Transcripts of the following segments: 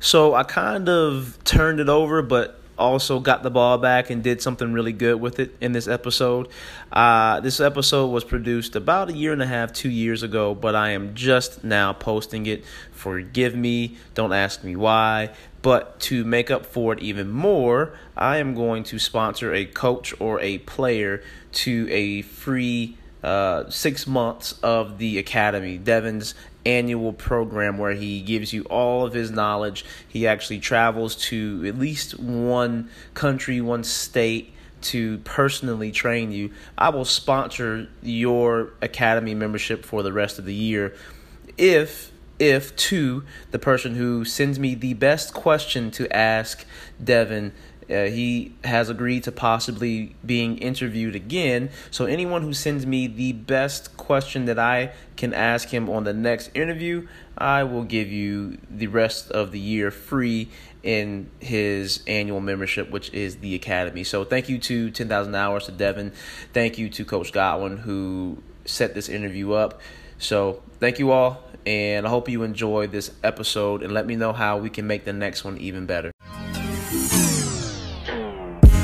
So I kind of turned it over, but also got the ball back and did something really good with it in this episode. Uh, this episode was produced about a year and a half, two years ago, but I am just now posting it. Forgive me, don't ask me why. But to make up for it even more, I am going to sponsor a coach or a player to a free uh, six months of the academy. Devin's annual program where he gives you all of his knowledge. He actually travels to at least one country, one state to personally train you. I will sponsor your academy membership for the rest of the year if if to the person who sends me the best question to ask Devin uh, he has agreed to possibly being interviewed again. So, anyone who sends me the best question that I can ask him on the next interview, I will give you the rest of the year free in his annual membership, which is the Academy. So, thank you to 10,000 Hours to Devin. Thank you to Coach Godwin who set this interview up. So, thank you all, and I hope you enjoy this episode and let me know how we can make the next one even better.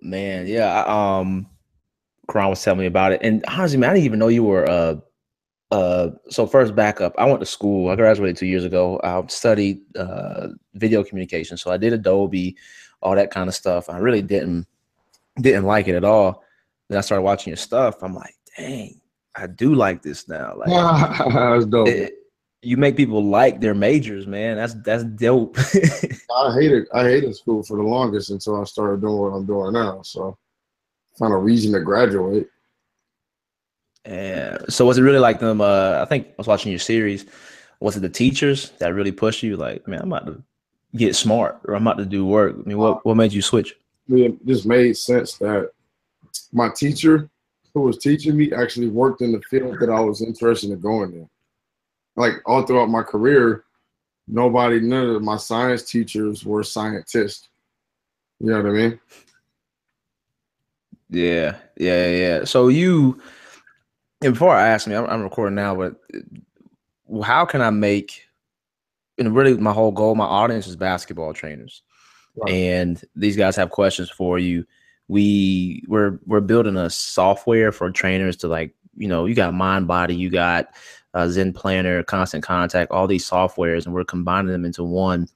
Man, yeah. I, um, Karan was telling me about it, and honestly, man, I didn't even know you were. Uh, uh, so first backup. I went to school. I graduated two years ago. I studied uh video communication, so I did Adobe, all that kind of stuff. I really didn't didn't like it at all. Then I started watching your stuff. I'm like, dang, I do like this now. Like, That's dope. it, you make people like their majors, man. That's that's dope. I hated I hated school for the longest until I started doing what I'm doing now. So found a reason to graduate. and so was it really like them? Uh, I think I was watching your series. Was it the teachers that really pushed you? Like, man, I'm about to get smart, or I'm about to do work. I mean, what what made you switch? I mean, it just made sense that my teacher who was teaching me actually worked in the field that I was interested in going in. Like all throughout my career, nobody, none of my science teachers were scientists. You know what I mean? Yeah, yeah, yeah. So you, and before I ask me, I'm, I'm recording now, but uh, how can I make? And really, my whole goal, my audience is basketball trainers, Right. and these guys have questions for you. We we're we're building a software for trainers to like, you know, you got Mind Body, you got uh, Zen Planner, Constant Contact, all these softwares, and we're combining them into one.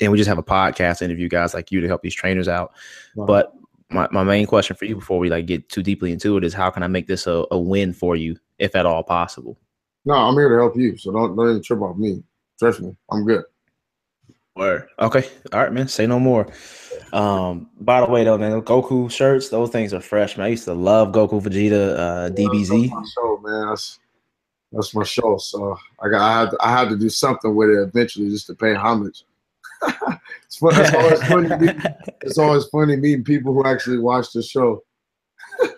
And we just have a podcast interview guys like you to help these trainers out. Right. But my, my main question for you before we like get too deeply into it is how can I make this a, a win for you, if at all possible? No, I'm here to help you. So don't don't even trip off me. Trust me, I'm good. Word. Okay. All right, man. Say no more. Um, by the way, though, man, Goku shirts, those things are fresh, man. I used to love Goku Vegeta, uh, DBZ. That's my show, man. That's that's my show. So I got I had to, I had to do something with it eventually just to pay homage. it's, fun, it's always funny. meeting- It's always funny meeting people who actually watch the show.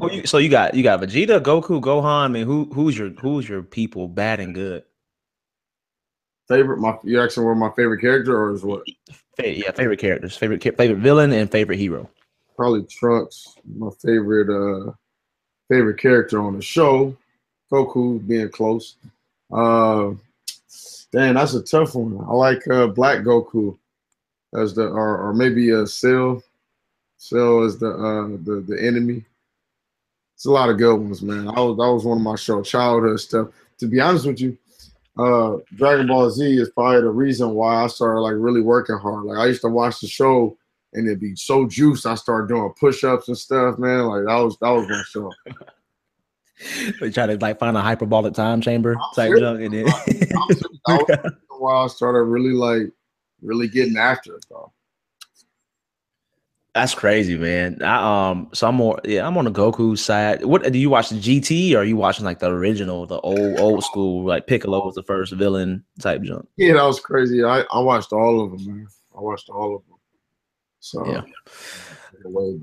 Oh, you, so you got you got Vegeta, Goku, Gohan. I mean, who who's your who's your people, bad and good? favorite my you asking what my favorite character or is what? Fa- yeah, favorite characters, favorite favorite villain, and favorite hero. Probably Trunks, my favorite uh favorite character on the show. Goku being close. Uh damn, that's a tough one. I like uh Black Goku as the or, or maybe a uh, Cell. Cell is the uh the, the enemy. It's a lot of good ones, man. I was that was one of my show childhood stuff. To be honest with you, uh Dragon Ball Z is probably the reason why I started like really working hard. Like I used to watch the show and it'd be so juiced. I started doing push-ups and stuff, man. Like that was that was my show. They try to like find a hyperbolic time chamber type serious. junk, and then That was the I started really like really getting after it though. That's crazy, man. I, um, so I'm more, yeah, I'm on the Goku side. What do you watch the GT or are you watching like the original, the old old school, like Piccolo was the first villain type junk? Yeah, that was crazy. I, I watched all of them, man. I watched all of them. So yeah.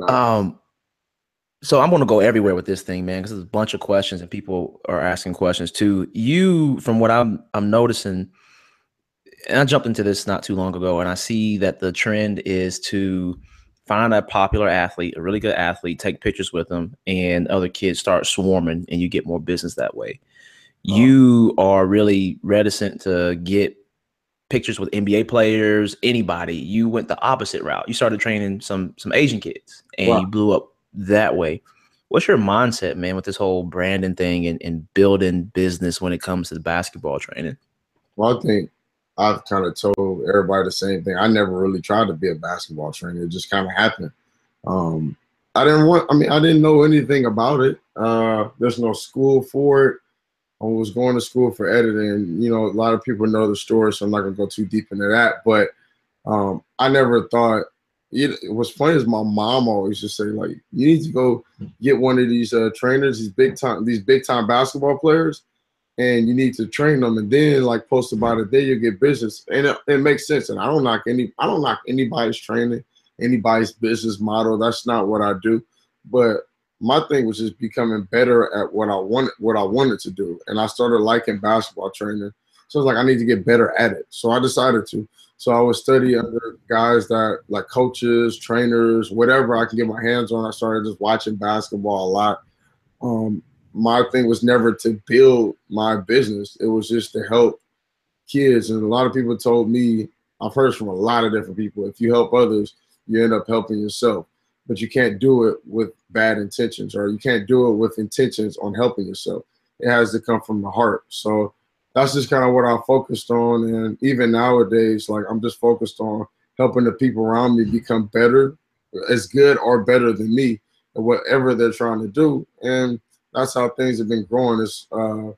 Um, so I'm gonna go everywhere with this thing, man, because there's a bunch of questions and people are asking questions too. You, from what I'm I'm noticing, and I jumped into this not too long ago, and I see that the trend is to find a popular athlete, a really good athlete, take pictures with them, and other kids start swarming, and you get more business that way. Oh. You are really reticent to get pictures with NBA players, anybody. You went the opposite route. You started training some some Asian kids, and wow. you blew up that way. What's your mindset, man, with this whole branding thing and, and building business when it comes to the basketball training? Well, I think I've kind of told everybody the same thing. I never really tried to be a basketball trainer. It just kind of happened. Um, I didn't want. I mean, I didn't know anything about it. Uh, there's no school for it. I was going to school for editing. You know, a lot of people know the story, so I'm not gonna go too deep into that. But um, I never thought. It, what's funny is my mom always just say like, you need to go get one of these uh, trainers, these big time, these big time basketball players, and you need to train them and then like post about it then you get business. And it, it, makes sense and i don't knock any i don't knock anybody's training anybody's business model that's not what i do but my thing was just becoming better at what i wanted what i wanted to do and i started liking basketball training so I was like i need to get better at it so i decided to so i would study under guys that like coaches trainers whatever i can get my hands on i started just watching basketball a lot um, my thing was never to build my business. It was just to help kids. And a lot of people told me, I've heard from a lot of different people, if you help others, you end up helping yourself. But you can't do it with bad intentions, or you can't do it with intentions on helping yourself. It has to come from the heart. So that's just kind of what I focused on. And even nowadays, like I'm just focused on helping the people around me become better, as good or better than me, at whatever they're trying to do. And that's how things have been growing. It's uh,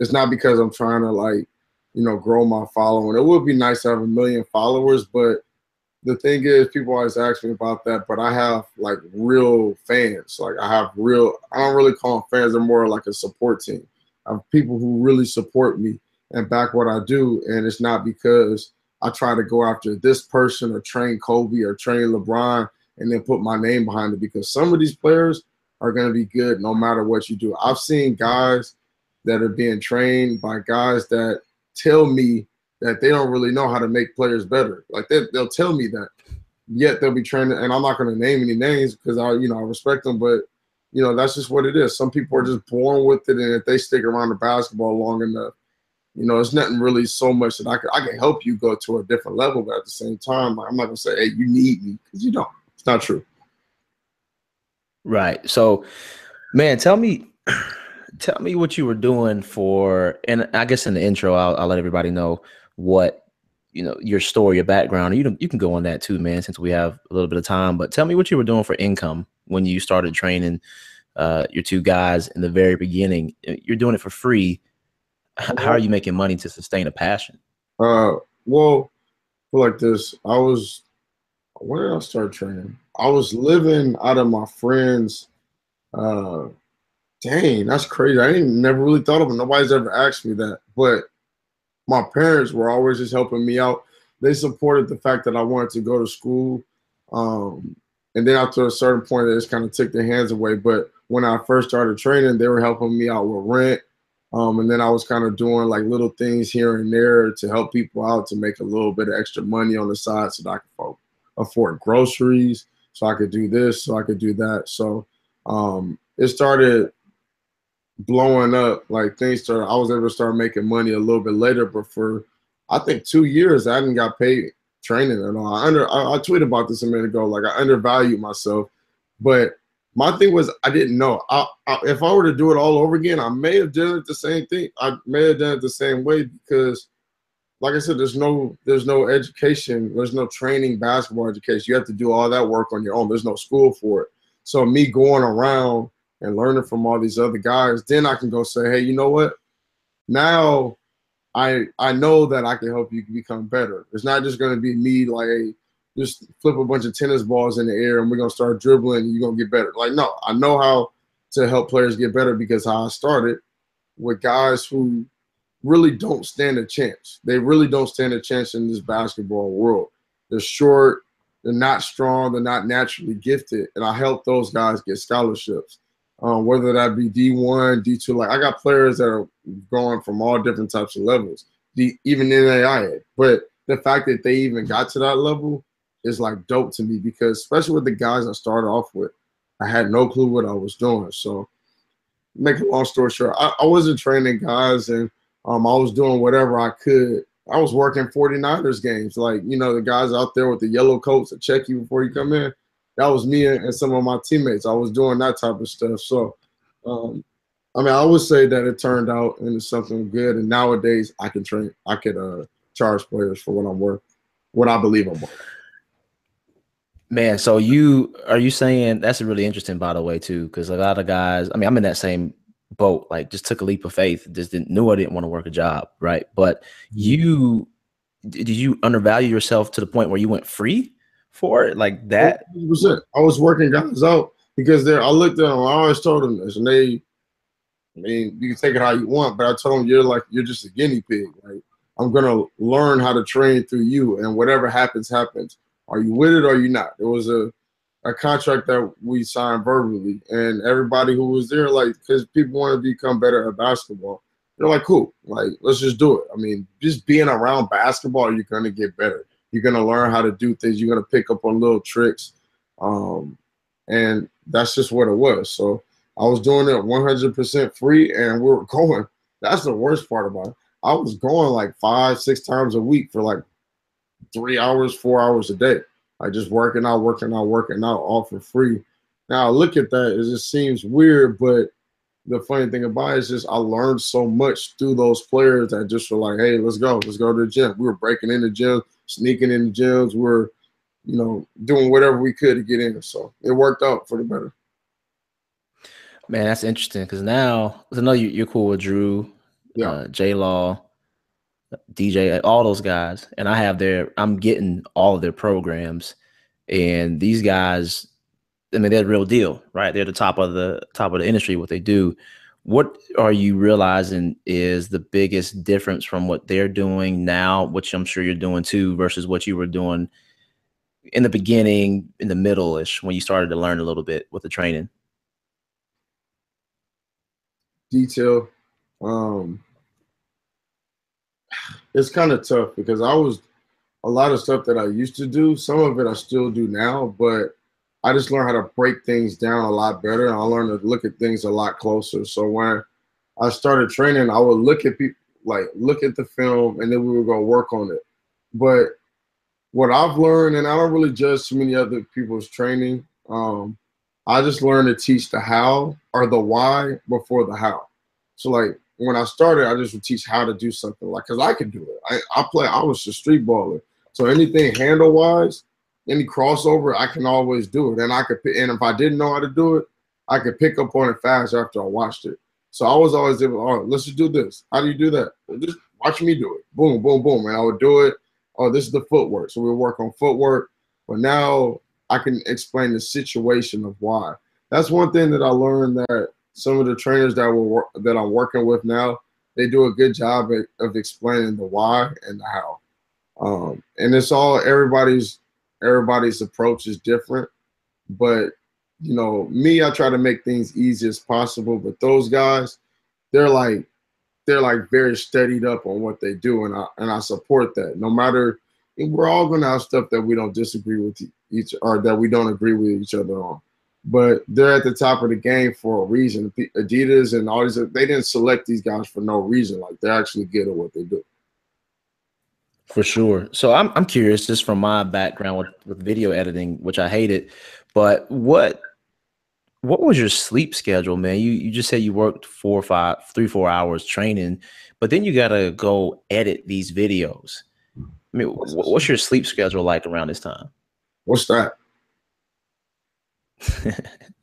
it's not because I'm trying to like, you know, grow my following. It would be nice to have a million followers, but the thing is, people always ask me about that. But I have like real fans. Like I have real. I don't really call them fans. They're more like a support team. Have people who really support me and back what I do. And it's not because I try to go after this person or train Kobe or train LeBron and then put my name behind it. Because some of these players are going to be good no matter what you do. I've seen guys that are being trained by guys that tell me that they don't really know how to make players better. Like they, they'll tell me that, yet they'll be training. And I'm not going to name any names because I, you know, I respect them, but you know that's just what it is. Some people are just born with it, and if they stick around the basketball long enough, you know, it's nothing really so much that I can I can help you go to a different level, but at the same time, I'm not gonna say, hey, you need me because you don't. It's not true. Right. So, man, tell me, tell me what you were doing for, and I guess in the intro, I'll, I'll let everybody know what you know your story, your background. You you can go on that too, man, since we have a little bit of time. But tell me what you were doing for income when you started training uh, your two guys in the very beginning. You're doing it for free. How are you making money to sustain a passion? Uh, well, like this, I was. When did I start training? I was living out of my friends. Uh, dang, that's crazy. I ain't never really thought of it. Nobody's ever asked me that, but my parents were always just helping me out. They supported the fact that I wanted to go to school. Um, and then after a certain point, they just kind of took their hands away. But when I first started training, they were helping me out with rent. Um, and then I was kind of doing like little things here and there to help people out to make a little bit of extra money on the side so that I could afford groceries so I could do this, so I could do that. So um, it started blowing up. Like things started, I was able to start making money a little bit later, but for I think two years I didn't got paid training at all. I under I, I tweeted about this a minute ago. Like I undervalued myself, but my thing was I didn't know. I, I, if I were to do it all over again, I may have done it the same thing. I may have done it the same way because like I said, there's no there's no education, there's no training basketball education. You have to do all that work on your own. There's no school for it. So me going around and learning from all these other guys, then I can go say, hey, you know what? Now I I know that I can help you become better. It's not just gonna be me like, just flip a bunch of tennis balls in the air and we're gonna start dribbling and you're gonna get better. Like, no, I know how to help players get better because how I started with guys who really don't stand a chance. They really don't stand a chance in this basketball world. They're short, they're not strong, they're not naturally gifted, and I help those guys get scholarships. Um, whether that be D1, D2, like I got players that are going from all different types of levels, the, even NAIA. But the fact that they even got to that level is like dope to me because especially with the guys I started off with, I had no clue what I was doing. So make a long story short, I, I wasn't training guys and um, I was doing whatever I could. I was working 49ers games, like, you know, the guys out there with the yellow coats that check you before you come in. That was me and some of my teammates. I was doing that type of stuff. So, um, I mean, I would say that it turned out into something good. And nowadays, I can train, I could uh, charge players for what I'm worth, what I believe I'm worth. Man, so you are you saying that's really interesting, by the way, too, because a lot of guys. I mean, I'm in that same boat. Like, just took a leap of faith. Just didn't knew I didn't want to work a job, right? But you did you undervalue yourself to the point where you went free for it, like that? 100%. I was working guys out because they're. I looked at them. I always told them this, and they. I mean, you can take it how you want, but I told them you're like you're just a guinea pig. Like I'm gonna learn how to train through you, and whatever happens, happens. Are you with it or are you not? It was a a contract that we signed verbally, and everybody who was there, like, because people want to become better at basketball, they're like, cool, like, let's just do it. I mean, just being around basketball, you're gonna get better. You're gonna learn how to do things. You're gonna pick up on little tricks, um, and that's just what it was. So I was doing it 100% free, and we were going. That's the worst part about it. I was going like five, six times a week for like three hours, four hours a day. Like just working out, working out, working out, all for free. Now I look at that, it just seems weird, but the funny thing about it is just I learned so much through those players that just were like, hey, let's go, let's go to the gym. We were breaking in the gym, sneaking in the gyms, we we're, you know, doing whatever we could to get in. So it worked out for the better. Man, that's interesting because now I know you, are cool with Drew, yeah. uh, J Law, DJ, all those guys, and I have their, I'm getting all of their programs, and these guys, I mean, they're the real deal, right? They're the top of the top of the industry. What they do. What are you realizing is the biggest difference from what they're doing now, which I'm sure you're doing too, versus what you were doing in the beginning, in the middle ish, when you started to learn a little bit with the training? Detail. Um, it's kind of tough because I was a lot of stuff that I used to do. Some of it I still do now, but I just learned how to break things down a lot better. And I learned to look at things a lot closer. So when I started training, I would look at people like look at the film and then we would go work on it. But what I've learned, and I don't really judge too many other people's training. Um, I just learned to teach the how or the why before the how. So like when I started, I just would teach how to do something like because I could do it. I, I play. I was a street baller, so anything handle wise, any crossover, I can always do it. And I could. And if I didn't know how to do it, I could pick up on it fast after I watched it. So I was always able. All right, let's just do this. How do you do that? Just watch me do it. Boom, boom, boom, and I would do it. Oh, this is the footwork. So we'll work on footwork. But now I can explain the situation of why. That's one thing that I learned that some of the trainers that were that I'm working with now, they do a good job of explaining the why and the how. Um, and it's all everybody's everybody's approach is different, but you know, me, I try to make things easy as possible. But those guys, they're like they're like very steadied up on what they do, and I and I support that. No matter we're all gonna have stuff that we don't disagree with each or that we don't agree with each other on but they're at the top of the game for a reason. Adidas and all these, they didn't select these guys for no reason. Like they're actually good at what they do. For sure. So I'm I'm curious, just from my background with, with video editing, which I hated, but what what was your sleep schedule, man? You you just said you worked four or five, three, four hours training, but then you gotta go edit these videos. I mean, what's your sleep schedule like around this time? What's that?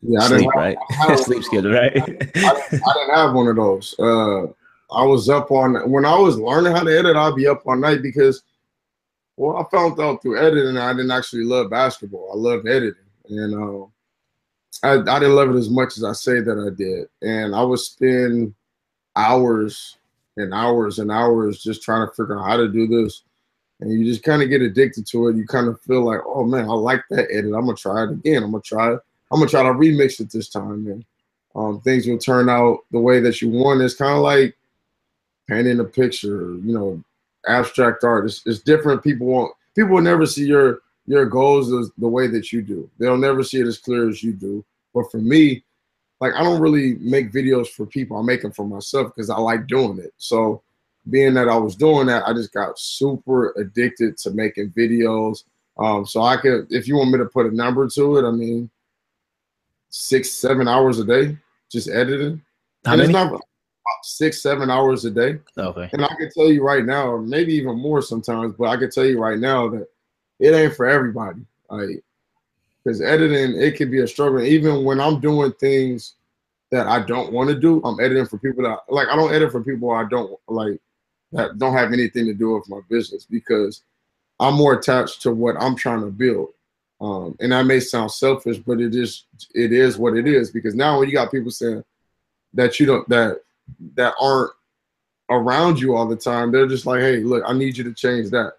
yeah, I sleep, didn't have, right? I sleep schedule, right? I, I, didn't have one of those. Uh, I was up on when I was learning how to edit. I'd be up all night because Well, I found out through editing I didn't actually love basketball. I love editing, and uh, I, I didn't love it as much as I say that I did. And I would spend hours and hours and hours just trying to figure out how to do this. And you just kind of get addicted to it. You kind of feel like, oh man, I like that edit. I'm gonna try it again. I'm gonna try it. I'm gonna try to remix it this time. And um, things will turn out the way that you want. It's kind of like painting a picture, you know, abstract art. It's, it's different. People want people will never see your your goals as the way that you do. They'll never see it as clear as you do. But for me, like I don't really make videos for people. I make them for myself because I like doing it. So being that I was doing that, I just got super addicted to making videos. Um, so I could, if you want me to put a number to it, I mean, six, seven hours a day just editing. How and many? it's not six, seven hours a day. Okay. And I can tell you right now, or maybe even more sometimes, but I can tell you right now that it ain't for everybody. Like, because editing, it can be a struggle. Even when I'm doing things that I don't want to do, I'm editing for people that like. I don't edit for people I don't like that don't have anything to do with my business because I'm more attached to what I'm trying to build. Um, and that may sound selfish, but it is it is what it is because now when you got people saying that you don't that that aren't around you all the time, they're just like, hey, look, I need you to change that.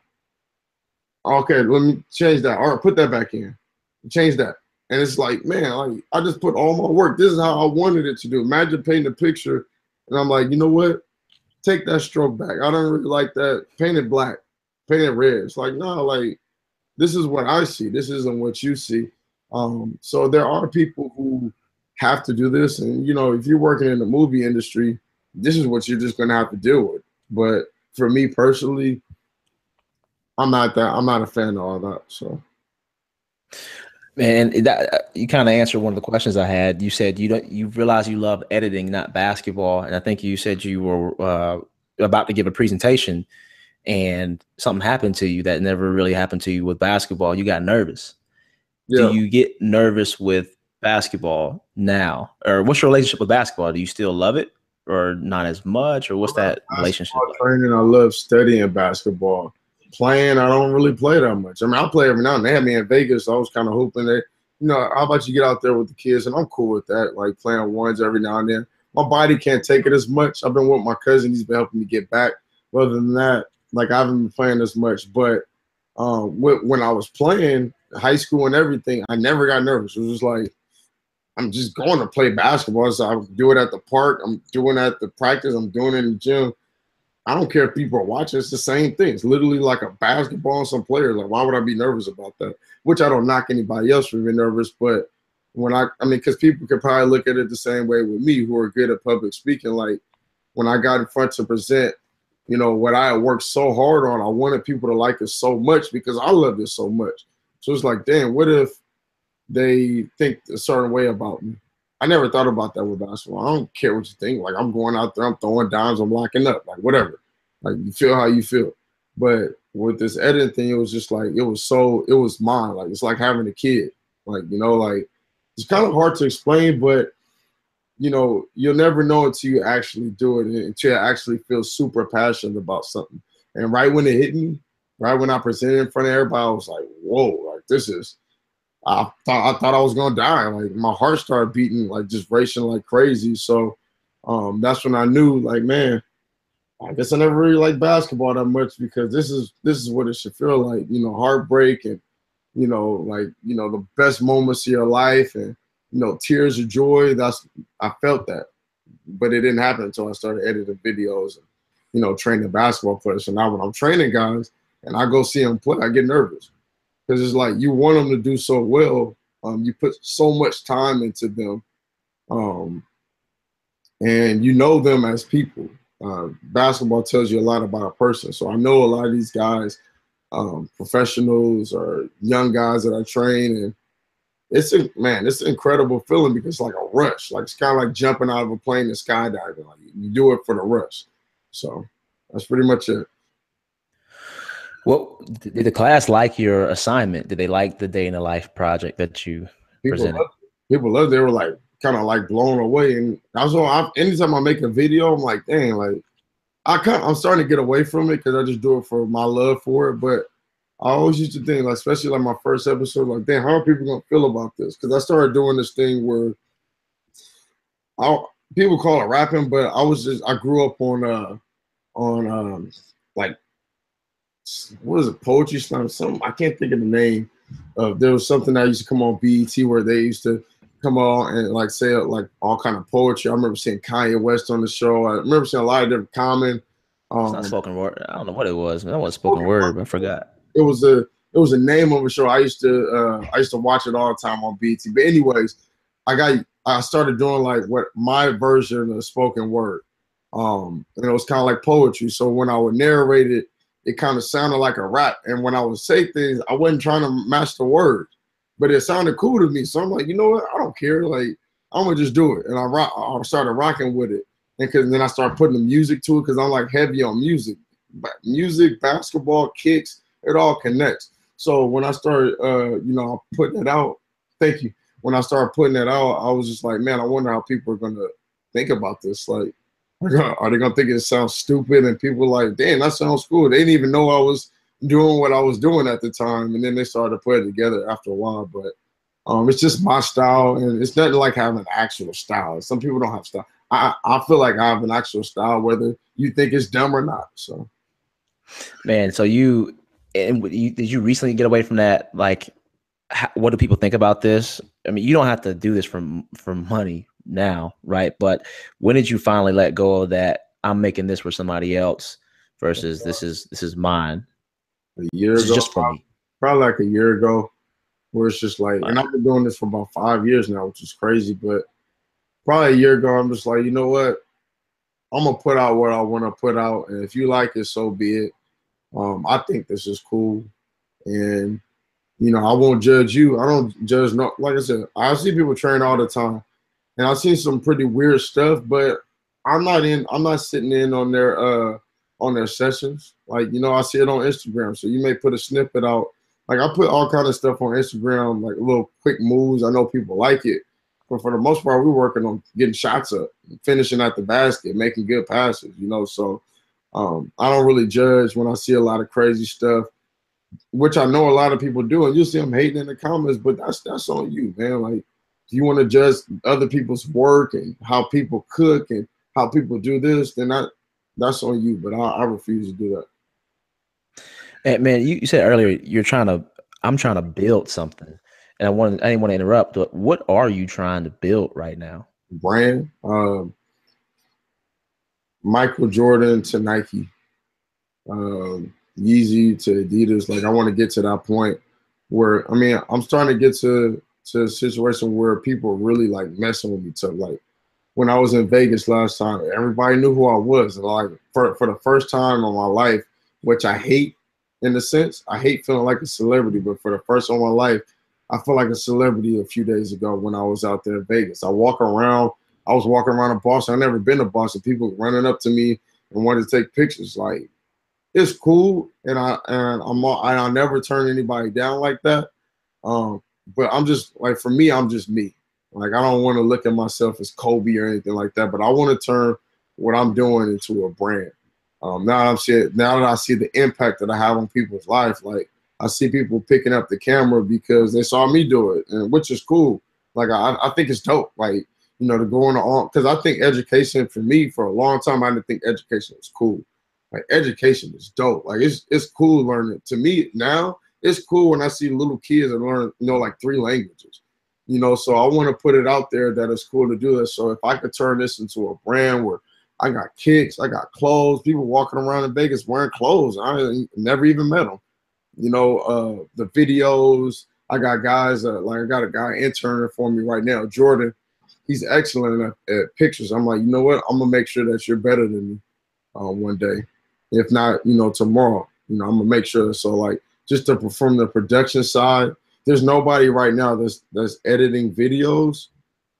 Okay, let me change that. All right, put that back in. Change that. And it's like, man, like I just put all my work. This is how I wanted it to do. Imagine painting a picture, and I'm like, you know what? Take that stroke back. I don't really like that. Paint it black, paint it red. It's like, no, like this is what I see. This isn't what you see. Um, so there are people who have to do this, and you know, if you're working in the movie industry, this is what you're just gonna have to deal with. But for me personally, I'm not that. I'm not a fan of all that. So. Man, that you kind of answered one of the questions I had. You said you don't you realize you love editing, not basketball, and I think you said you were uh, about to give a presentation, and something happened to you that never really happened to you with basketball. You got nervous. Yeah. Do you get nervous with basketball now, or what's your relationship with basketball? Do you still love it, or not as much, or what's that relationship? Like? Training, I love studying basketball. Playing, I don't really play that much. I mean, I play every now and then. They had me in Vegas, so I was kind of hoping that, you know, how about you get out there with the kids? And I'm cool with that, like playing ones every now and then. My body can't take it as much. I've been with my cousin; he's been helping me get back. But other than that, like I haven't been playing as much. But um, when I was playing high school and everything, I never got nervous. It was just like I'm just going to play basketball. So I do it at the park. I'm doing it at the practice. I'm doing it in the gym. I don't care if people are watching. It's the same thing. It's literally like a basketball and some players. Like, why would I be nervous about that? Which I don't knock anybody else for being nervous, but when I, I mean, because people could probably look at it the same way with me, who are good at public speaking. Like when I got in front to present, you know, what I worked so hard on, I wanted people to like it so much because I loved it so much. So it's like, damn, what if they think a certain way about me? I never thought about that with basketball. I don't care what you think. Like I'm going out there, I'm throwing dimes, I'm locking up, like whatever. Like you feel how you feel. But with this editing thing, it was just like it was so it was mine. Like it's like having a kid. Like you know, like it's kind of hard to explain, but you know, you'll never know until you actually do it, until you actually feel super passionate about something. And right when it hit me, right when I presented in front of everybody, I was like, whoa, like this is I thought I thought I was gonna die. Like my heart started beating, like just racing like crazy. So um, that's when I knew, like, man, I guess I never really liked basketball that much because this is this is what it should feel like. You know, heartbreak and you know, like you know, the best moments of your life and you know, tears of joy. That's I felt that, but it didn't happen until I started editing videos and you know, training basketball players. So now when I'm training guys and I go see them play, I get nervous because it's like you want them to do so well. Um, you put so much time into them, um, and you know them as people. Uh, basketball tells you a lot about a person. So I know a lot of these guys, um, professionals or young guys that I train, and it's a man, it's an incredible feeling because it's like a rush. Like it's kind of like jumping out of a plane and skydiving. Like you do it for the rush. So that's pretty much it. What did the class like your assignment? Did they like the day in the life project that you people presented? love, people love. They were like kind of like blown away. And I, anytime I make a video, I'm like, dang, like I kind, I'm starting to get away from it because I just do it for my love for it. But I always used to think, like, especially like my first episode, like, damn, how are people gonna feel about this? Because I started doing this thing where I people call it rapping, but I was just I grew up on uh on um like what is it poetry slam something I can't think of the name of there was something that used to come on BET where they used to come on and like say like all kind of poetry. I remember seeing Kanye West on the show. I remember seeing a lot of different common. Um, it's not spoken word. I don't know what it was. That was spoken word. I forgot. It was a it was a name of a show. I used to uh, I used to watch it all the time on BET. But anyways, I got I started doing like what my version of spoken word. Um, and it was kind of like poetry. So when I would narrate it, it kind of sounded like a rap. And when I would say things, I wasn't trying to match the words, but it sounded cool to me. So I'm like, you know what? I don't care. Like I'm gonna just do it. And I rock. I started rocking with it. And cause then I started putting the music to it because I'm like heavy on music, but music, basketball, kicks, it all connects. So when I started, uh, you know, putting it out, thank you when I started putting it out, I was just like, man, I wonder how people are gonna think about this. Like, are they gonna think it sounds stupid? And people like, damn, that sounds cool. They didn't even know I was doing what I was doing at the time, and then they started to put it together after a while. But um, it's just my style, and it's nothing like having an actual style. Some people don't have style. I I feel like I have an actual style, whether you think it's dumb or not. So, man, so you and you, did you recently get away from that like what do people think about this? I mean, you don't have to do this for for money now, right? But when did you finally let go of that? I'm making this for somebody else versus this is this is mine. A year this ago, just for me. Probably like a year ago, where it's just like, and I've been doing this for about five years now, which is crazy. But probably a year ago, I'm just like, you know what? I'm gonna put out what I want to put out, and if you like it, so be it. Um, I think this is cool, and you know, I won't judge you. I don't judge no like I said, I see people train all the time. And I've seen some pretty weird stuff, but I'm not in I'm not sitting in on their uh on their sessions. Like, you know, I see it on Instagram. So you may put a snippet out. Like I put all kind of stuff on Instagram, like little quick moves. I know people like it. But for the most part, we're working on getting shots up, finishing at the basket, making good passes, you know. So um, I don't really judge when I see a lot of crazy stuff which I know a lot of people do, and you see them hating in the comments, but that's that's on you, man. Like, if you want to judge other people's work and how people cook and how people do this, then that that's on you. But I, I refuse to do that. And man, you, you said earlier you're trying to. I'm trying to build something, and I want. I didn't want to interrupt. But what are you trying to build right now? Brand. Um, Michael Jordan to Nike. Um, Yeezy to Adidas. Like I want to get to that point where I mean I'm starting to get to to a situation where people really like messing with me. So like when I was in Vegas last time, everybody knew who I was. And like for for the first time in my life, which I hate in a sense, I hate feeling like a celebrity, but for the first time in my life, I felt like a celebrity a few days ago when I was out there in Vegas. I walk around, I was walking around in Boston. I've never been to Boston. People running up to me and wanted to take pictures. Like it's cool, and I and I'm all, I'll never turn anybody down like that. Um, but I'm just like for me, I'm just me. Like I don't want to look at myself as Kobe or anything like that, but I want to turn what I'm doing into a brand. Um, now I'm seeing now that I see the impact that I have on people's life, like I see people picking up the camera because they saw me do it, and which is cool. Like I, I think it's dope. Like you know, to go on because I think education for me for a long time I didn't think education was cool like education is dope. Like it's it's cool learning. To me now, it's cool when I see little kids and learn you know like three languages. You know, so I want to put it out there that it's cool to do this. So if I could turn this into a brand where I got kicks, I got clothes, people walking around in Vegas wearing clothes. I never even met them. You know, uh, the videos. I got guys that, like I got a guy interning for me right now, Jordan. He's excellent at, at pictures. I'm like, you know what? I'm gonna make sure that you're better than me uh, one day. If not, you know, tomorrow, you know, I'm gonna make sure. So like just to perform the production side, there's nobody right now that's that's editing videos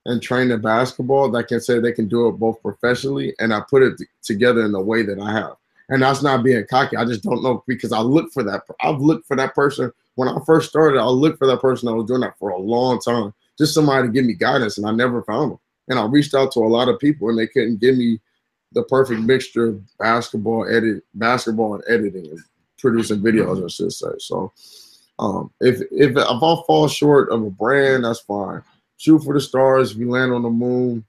and training basketball that can say they can do it both professionally and I put it together in the way that I have. And that's not being cocky. I just don't know because I look for that. I've looked for that person when I first started. I looked for that person that was doing that for a long time, just somebody to give me guidance, and I never found them. And I reached out to a lot of people, and they couldn't give me the perfect mixture of basketball edit, basketball and editing. Producing videos, I should say. So um, if if if I fall short of a brand, that's fine. Shoot for the stars. If you land on the moon,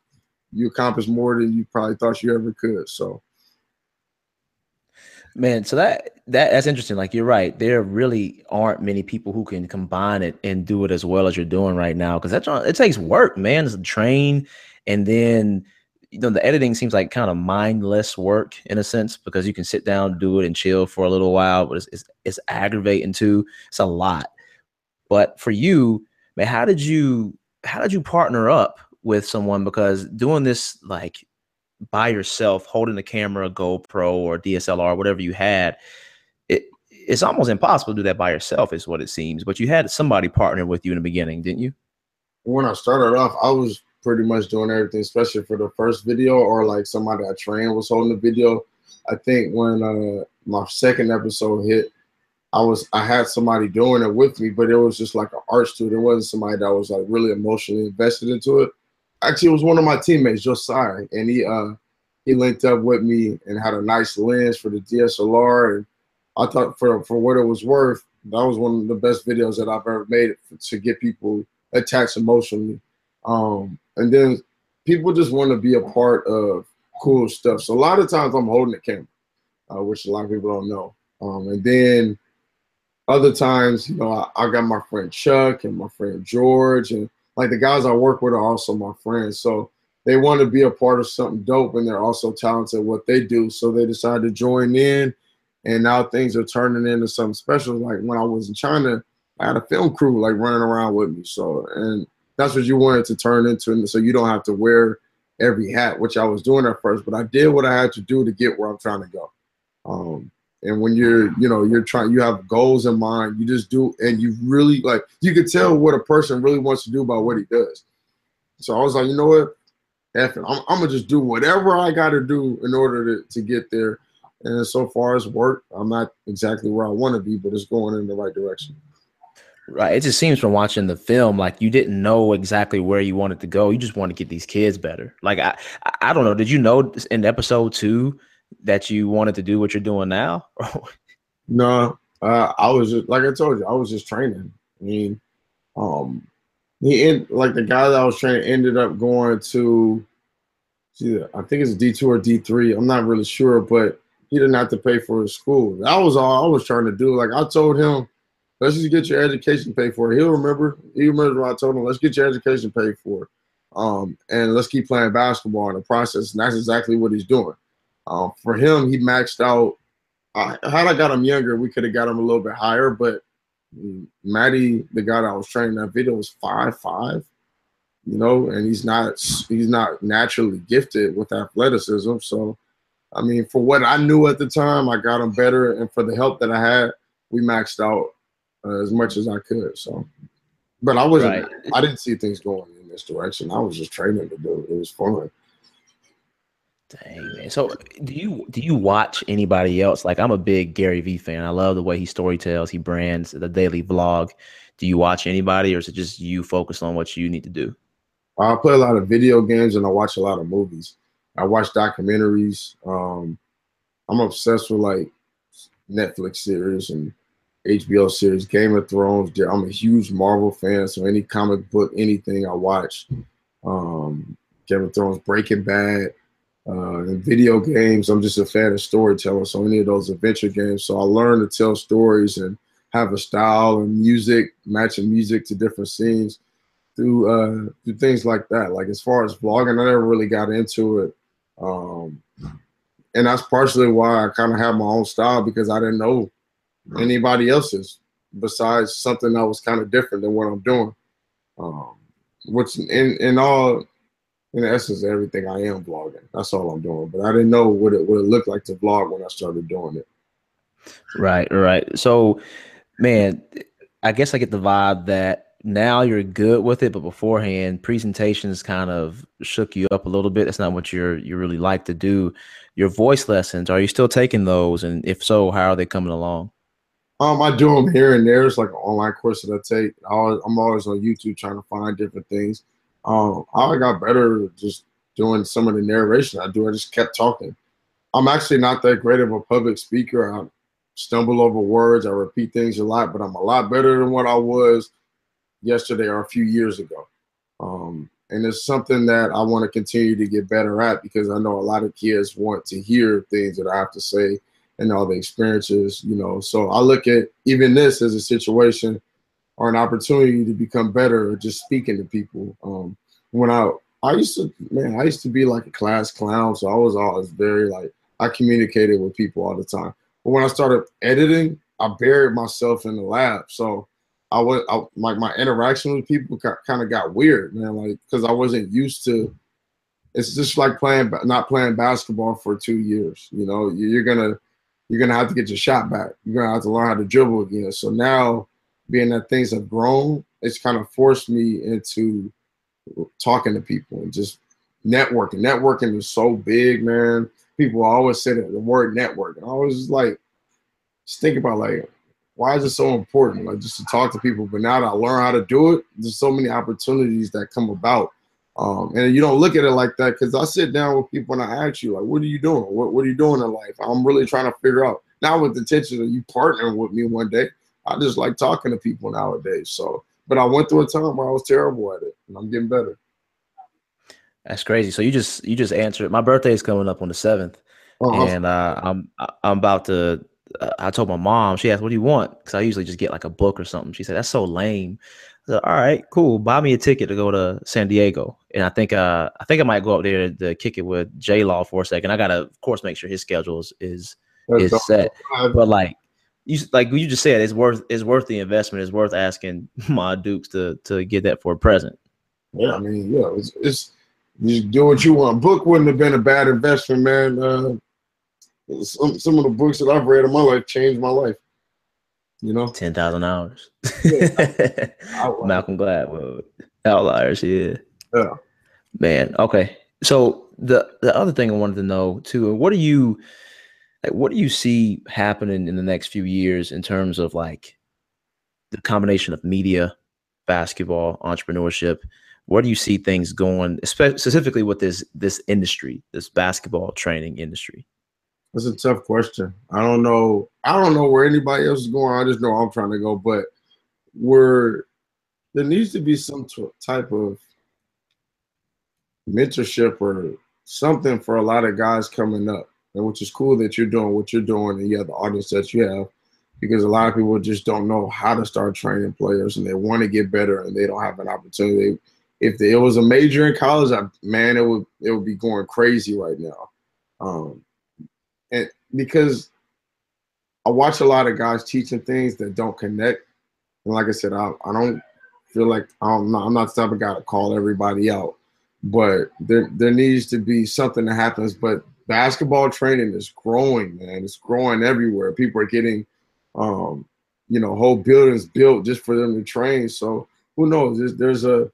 you accomplish more than you probably thought you ever could. So Man, so that that that's interesting. Like you're right, there really aren't many people who can combine it and do it as well as you're doing right now. Because that's it takes work, man. It's a train, and then you know the editing seems like kind of mindless work in a sense because you can sit down, do it, and chill for a little while. But it's it's, it's aggravating too. It's a lot. But for you, man, how did you how did you partner up with someone? Because doing this like by yourself holding the camera, GoPro or DSLR, whatever you had, it it's almost impossible to do that by yourself, is what it seems. But you had somebody partner with you in the beginning, didn't you? When I started off, I was pretty much doing everything, especially for the first video, or like somebody I trained was holding the video. I think when uh, my second episode hit, I was I had somebody doing it with me, but it was just like an art it. It wasn't somebody that was like really emotionally invested into it actually it was one of my teammates, Josiah, and he uh he linked up with me and had a nice lens for the DSLR, and I thought for for what it was worth, that was one of the best videos that I've ever made to get people attached emotionally. Um, and then people just want to be a part of cool stuff. So a lot of times I'm holding the camera, uh, which a lot of people don't know. Um, and then other times, you know, I, I got my friend Chuck and my friend George and like the guys I work with are also my friends. So they want to be a part of something dope and they're also talented at what they do. So they decided to join in and now things are turning into something special. Like when I was in China, I had a film crew like running around with me. So and that's what you wanted to turn into. And so you don't have to wear every hat, which I was doing at first, but I did what I had to do to get where I'm trying to go. Um, and when you're, you know, you're trying, you have goals in mind, you just do, and you really like, you can tell what a person really wants to do about what he does. So I was like, you know what? F. I'm, I'm gonna just do whatever I got to do in order to, to get there. And so far as work, I'm not exactly where I want to be, but it's going in the right direction. Right. It just seems from watching the film like you didn't know exactly where you wanted to go. You just want to get these kids better. Like I, I don't know. Did you know in episode two that you wanted to do what you're doing now? no, uh, I was just like I told you, I was just training. I mean, um, he end like the guy that I was training ended up going to, see, I think it's D two or D three. I'm not really sure, but he didn't have to pay for his school. That was all I was trying to do. Like I told him, let's just get your education paid for. He'll remember. He remembers what I told him. Let's get your education paid for, um, and let's keep playing basketball in the process. And that's exactly what he's doing. Um, for him, he maxed out. Uh, had I got him younger, we could have got him a little bit higher. But Maddie, the guy that I was training that video, was five five. You know, and he's not he's not naturally gifted with athleticism. So, I mean, for what I knew at the time, I got him better, and for the help that I had, we maxed out uh, as much as I could. So, but I wasn't. Right. I didn't see things going in this direction. I was just training to do it. It was fun. Dang man. So do you do you watch anybody else? Like I'm a big Gary Vee fan. I love the way he story tells, he brands the daily vlog. Do you watch anybody or is it just you focused on what you need to do? I play a lot of video games and I watch a lot of movies. I watch documentaries. Um, I'm obsessed with like Netflix series and HBO series, Game of Thrones. I'm a huge Marvel fan, so any comic book, anything I watch. Um, Game of Thrones, Breaking Bad, uh, in video games, I'm just a fan of storytelling. So any of those adventure games, so I learned to tell stories and have a style and music, matching music to different scenes through uh, through things like that. Like as far as vlogging, I never really got into it, um, and that's partially why I kind of have my own style because I didn't know anybody else's besides something that was kind of different than what I'm doing. Um, which in in all in essence everything I am vlogging. That's all I'm doing. But I didn't know what it what it looked like to vlog when I started doing it. Right, right. So, man, I guess I get the vibe that now you're good with it, but beforehand, presentations kind of shook you up a little bit. That's not what you're you really like to do. Your voice lessons, are you still taking those? And if so, how are they coming along? Um, I do them here and there. It's like an online course that I take. I am always on YouTube trying to find different things. Um, I got better just doing some of the narration I do. I just kept talking. I'm actually not that great of a public speaker. I, stumble over words. I repeat things a lot, but I'm a lot better than what I was yesterday or a few years ago. Um, and it's something that I want to continue to get better at because I know a lot of kids want to hear things that I have to say and all the experiences, you know. So I look at even this as a situation or an opportunity to become better just speaking to people. Um, when I I used to man, I used to be like a class clown, so I was always very like I communicated with people all the time. But when I started editing, I buried myself in the lab. So I was like my interaction with people kind of got weird, man. Like because I wasn't used to. It's just like playing not playing basketball for two years. You know, you're gonna you're gonna have to get your shot back. You're gonna have to learn how to dribble again. So now, being that things have grown, it's kind of forced me into talking to people and just networking. Networking is so big, man. People always say the word network. I was like, just think about like why is it so important? Like just to talk to people. But now that I learn how to do it, there's so many opportunities that come about. Um, and you don't look at it like that because I sit down with people and I ask you, like, what are you doing? What, what are you doing in life? I'm really trying to figure out, not with the intention of you partnering with me one day. I just like talking to people nowadays. So, but I went through a time where I was terrible at it and I'm getting better. That's crazy. So you just you just answered. My birthday is coming up on the 7th uh-huh. and uh, I'm I'm about to I told my mom, she asked, What do you want? Because I usually just get like a book or something. She said, That's so lame. All right, cool. Buy me a ticket to go to San Diego. And I think uh I think I might go up there to, to kick it with J Law for a second. I gotta of course make sure his schedule is is, is set. But like you like you just said, it's worth it's worth the investment. It's worth asking my Dukes to to get that for a present. Yeah, I mean, yeah, it's, it's you do what you want. Book wouldn't have been a bad investment, man. Uh, some some of the books that I've read in my life changed my life. You know, ten thousand hours. Yeah. Malcolm Gladwell, outliers. Yeah. Yeah. Man. Okay. So the the other thing I wanted to know too, what do you like? What do you see happening in the next few years in terms of like the combination of media, basketball, entrepreneurship? Where do you see things going, specifically with this this industry, this basketball training industry? That's a tough question. I don't know. I don't know where anybody else is going. I just know I'm trying to go. But where there needs to be some type of mentorship or something for a lot of guys coming up, and which is cool that you're doing what you're doing, and you have the audience that you have, because a lot of people just don't know how to start training players, and they want to get better, and they don't have an opportunity. If it was a major in college, I, man, it would it would be going crazy right now. Um, and because I watch a lot of guys teaching things that don't connect. And like I said, I, I don't feel like I'm not, I'm not the type of guy to call everybody out, but there there needs to be something that happens. But basketball training is growing, man. It's growing everywhere. People are getting, um, you know, whole buildings built just for them to train. So who knows? There's, there's a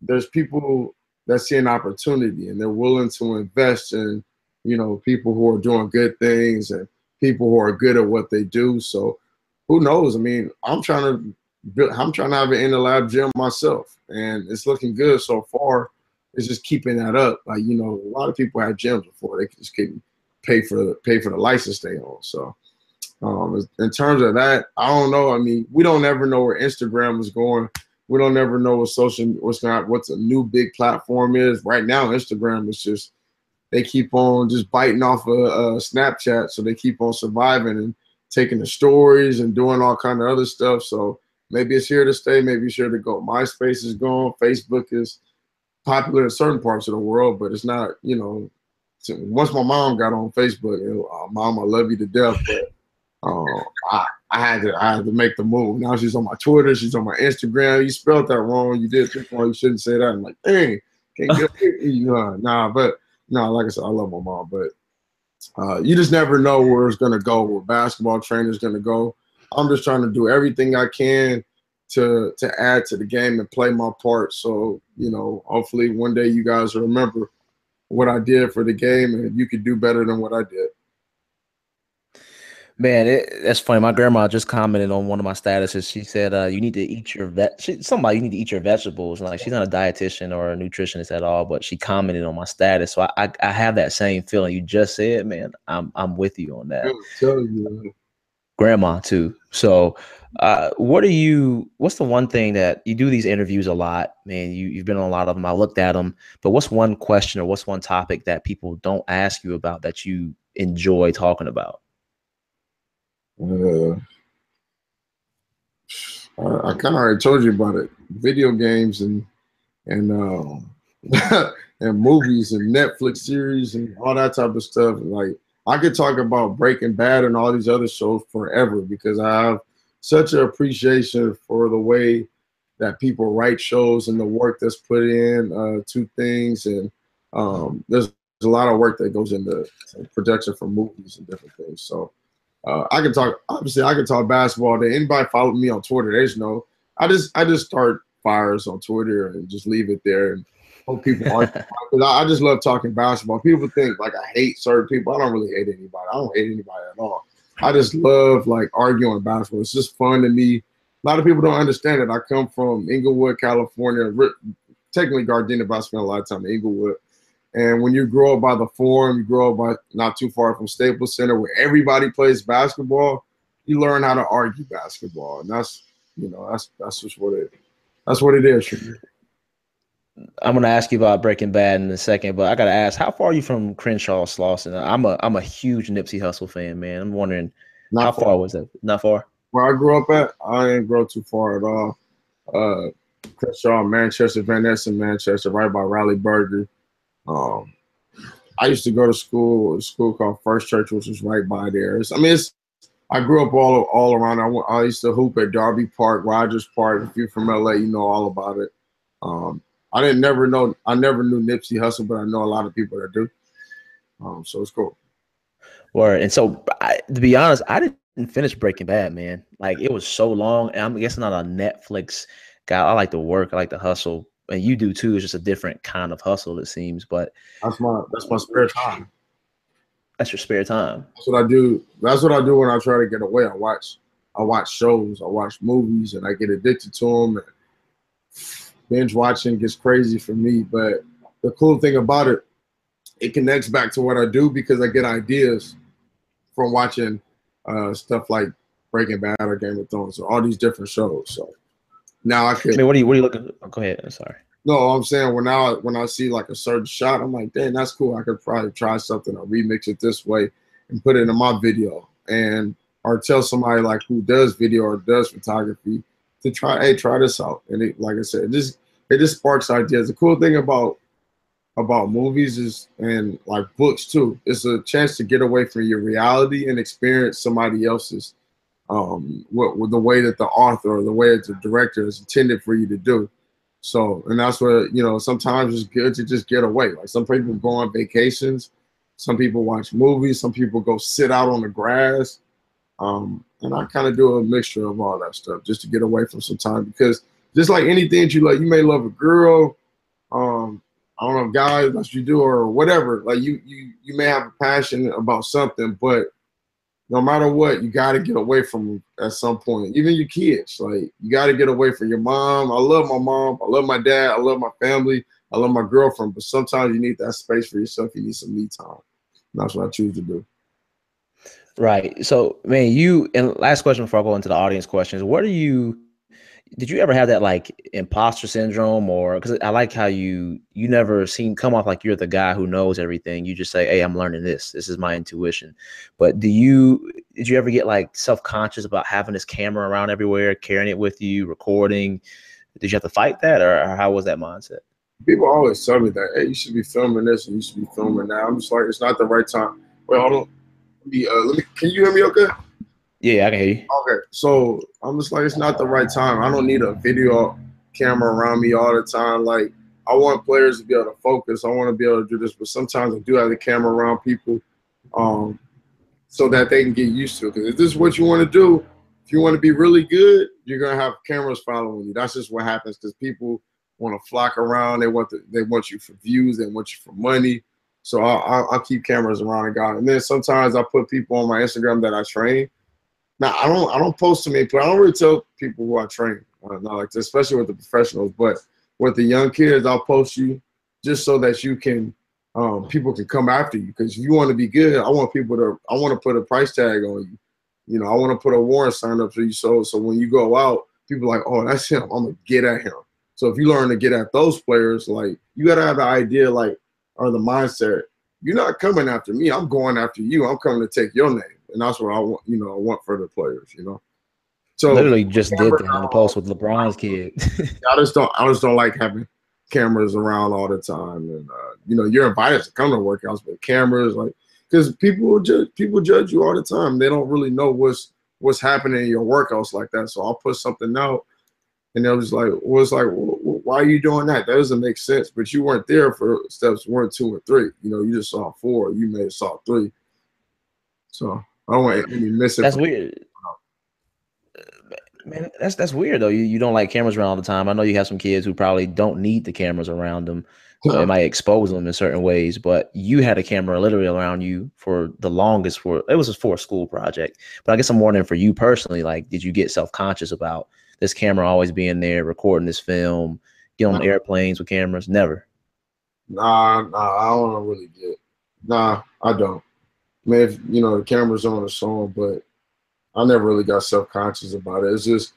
there's people that see an opportunity and they're willing to invest in you know, people who are doing good things and people who are good at what they do. So who knows? I mean, I'm trying to build, I'm trying to have an in the lab gym myself, and it's looking good so far. It's just keeping that up. Like you know, a lot of people had gyms before they just couldn't pay for the pay for the license they own. So um, in terms of that, I don't know. I mean, we don't ever know where Instagram is going. We don't ever know what social what's not what's a new big platform is. Right now, Instagram is just they keep on just biting off of uh, Snapchat, so they keep on surviving and taking the stories and doing all kind of other stuff. So maybe it's here to stay, maybe it's here to go. MySpace is gone. Facebook is popular in certain parts of the world, but it's not. You know, once my mom got on Facebook, it, uh, mom, I love you to death, but uh, I, I had to I had to make the move. Now she's on my Twitter, she's on my Instagram. You spelled that wrong. You did this wrong. You shouldn't say that. I'm like, dang, can't get. Uh, nah, but no, like I said, I love my mom, but uh, you just never know where it's gonna go, where basketball training is gonna go. I'm just trying to do everything I can to to add to the game and play my part. So you know, hopefully one day you guys remember what I did for the game, and you could do better than what I did. Man, it, that's funny. My grandma just commented on one of my statuses. She said, uh, "You need to eat your vet. She, somebody, you need to eat your vegetables." Like she's not a dietitian or a nutritionist at all, but she commented on my status. So I, I, I have that same feeling you just said, man. I'm, I'm with you on that. you, grandma too. So, uh, what are you? What's the one thing that you do these interviews a lot, man? You you've been on a lot of them. I looked at them, but what's one question or what's one topic that people don't ask you about that you enjoy talking about? Uh, I, I kind of already told you about it. Video games and and uh, and movies and Netflix series and all that type of stuff. Like I could talk about Breaking Bad and all these other shows forever because I have such an appreciation for the way that people write shows and the work that's put in uh, to things. And um, there's, there's a lot of work that goes into production for movies and different things. So uh, I can talk. Obviously, I can talk basketball. Day. Anybody follow me on Twitter? They just know. I just I just start fires on Twitter and just leave it there and hope people are. I just love talking basketball. People think like I hate certain people. I don't really hate anybody. I don't hate anybody at all. I just love like arguing basketball. It's just fun to me. A lot of people don't understand it. I come from Inglewood, California. Technically, Gardena, but I spent a lot of time in Inglewood. And when you grow up by the Forum, you grow up by not too far from Staples Center, where everybody plays basketball. You learn how to argue basketball, and that's you know that's that's just what it that's what it is. I'm gonna ask you about Breaking Bad in a second, but I gotta ask, how far are you from Crenshaw Slauson? I'm a I'm a huge Nipsey Hussle fan, man. I'm wondering Not how far. far was that? Not far. Where I grew up at, I didn't grow too far at all. Uh, Crenshaw, Manchester, Van Ness, Manchester, right by Raleigh Burger. Um, I used to go to school, a school called First Church, which was right by there. I mean, it's, I grew up all all around. I, I used to hoop at Darby Park, Rogers Park. If you're from LA, you know all about it. Um, I didn't never know. I never knew Nipsey Hussle, but I know a lot of people that do. Um, so it's cool. Word. And so, I, to be honest, I didn't finish Breaking Bad, man. Like it was so long, and I'm guessing not a Netflix guy. I like to work. I like to hustle and you do too. It's just a different kind of hustle, it seems. But that's my that's my spare time. That's your spare time. That's what I do. That's what I do when I try to get away. I watch I watch shows, I watch movies, and I get addicted to them. And binge watching gets crazy for me. But the cool thing about it, it connects back to what I do because I get ideas from watching uh, stuff like Breaking Bad or Game of Thrones or all these different shows. So now I could. I mean, what are you what are you looking? Oh, go ahead. I'm sorry. No, I'm saying when now when I see like a certain shot, I'm like, dang, that's cool. I could probably try something or remix it this way and put it in my video, and or tell somebody like who does video or does photography to try, hey, try this out. And it, like I said, it just it just sparks ideas. The cool thing about about movies is and like books too, it's a chance to get away from your reality and experience somebody else's um, what, what the way that the author or the way that the director is intended for you to do. So, and that's what you know. Sometimes it's good to just get away. Like some people go on vacations, some people watch movies, some people go sit out on the grass, um, and I kind of do a mixture of all that stuff just to get away from some time. Because just like anything that you like, you may love a girl, um, I don't know, guys, that's you do or whatever. Like you, you, you may have a passion about something, but no matter what, you got to get away from at some point. Even your kids, like you got to get away from your mom. I love my mom. I love my dad. I love my family. I love my girlfriend. But sometimes you need that space for yourself. You need some me time. And that's what I choose to do. Right. So, man, you and last question before I go into the audience questions. What are you? Did you ever have that like imposter syndrome or because i like how you you never seem come off like you're the guy who knows everything. You just say hey i'm learning this. This is my intuition. But do you did you ever get like self-conscious about having this camera around everywhere carrying it with you recording? Did you have to fight that or, how was that mindset? People always tell me that hey you should be filming this and you should be filming that. I'm just like it's not the right time. Wait hold on. Let me, uh, let me can you hear me okay yeah, I can hear you. Okay, so I'm just like, it's not the right time. I don't need a video camera around me all the time. Like, I want players to be able to focus. I want to be able to do this, but sometimes I do have the camera around people, um, so that they can get used to it. Because if this is what you want to do, if you want to be really good, you're gonna have cameras following you. That's just what happens because people want to flock around. They want the, they want you for views. They want you for money. So I'll, I'll keep cameras around and God. And then sometimes I put people on my Instagram that I train now I don't I don't post to me, but I don't really tell people who I train. Not like especially with the professionals. But with the young kids, I'll post you just so that you can um, people can come after you. Because you want to be good, I want people to I want to put a price tag on you. You know, I want to put a warrant sign up for you so so when you go out, people like, oh, that's him. I'm gonna get at him. So if you learn to get at those players, like you gotta have the idea, like, or the mindset, you're not coming after me. I'm going after you. I'm coming to take your name, and that's what I want. You know, I want for the players. You know. So literally just did that on the post with LeBron's kid. I just don't. I just don't like having cameras around all the time, and uh, you know, you're invited to come to workouts, but cameras like because people judge people judge you all the time. They don't really know what's what's happening in your workouts like that. So I'll put something out, and they'll just like, well, it's like, why are you doing that? That doesn't make sense. But you weren't there for steps one, two, and three. You know, you just saw four. You may have saw three. So I don't want any missing. That's weird. Man, that's that's weird though. You you don't like cameras around all the time. I know you have some kids who probably don't need the cameras around them. Yeah. It might expose them in certain ways, but you had a camera literally around you for the longest. For it was for a school project, but I guess I'm wondering for you personally, like, did you get self conscious about this camera always being there, recording this film, get on airplanes with cameras? Never. Nah, nah, I don't really get. Nah, I don't. Mean, if you know the camera's on a song, but I never really got self conscious about it. It's just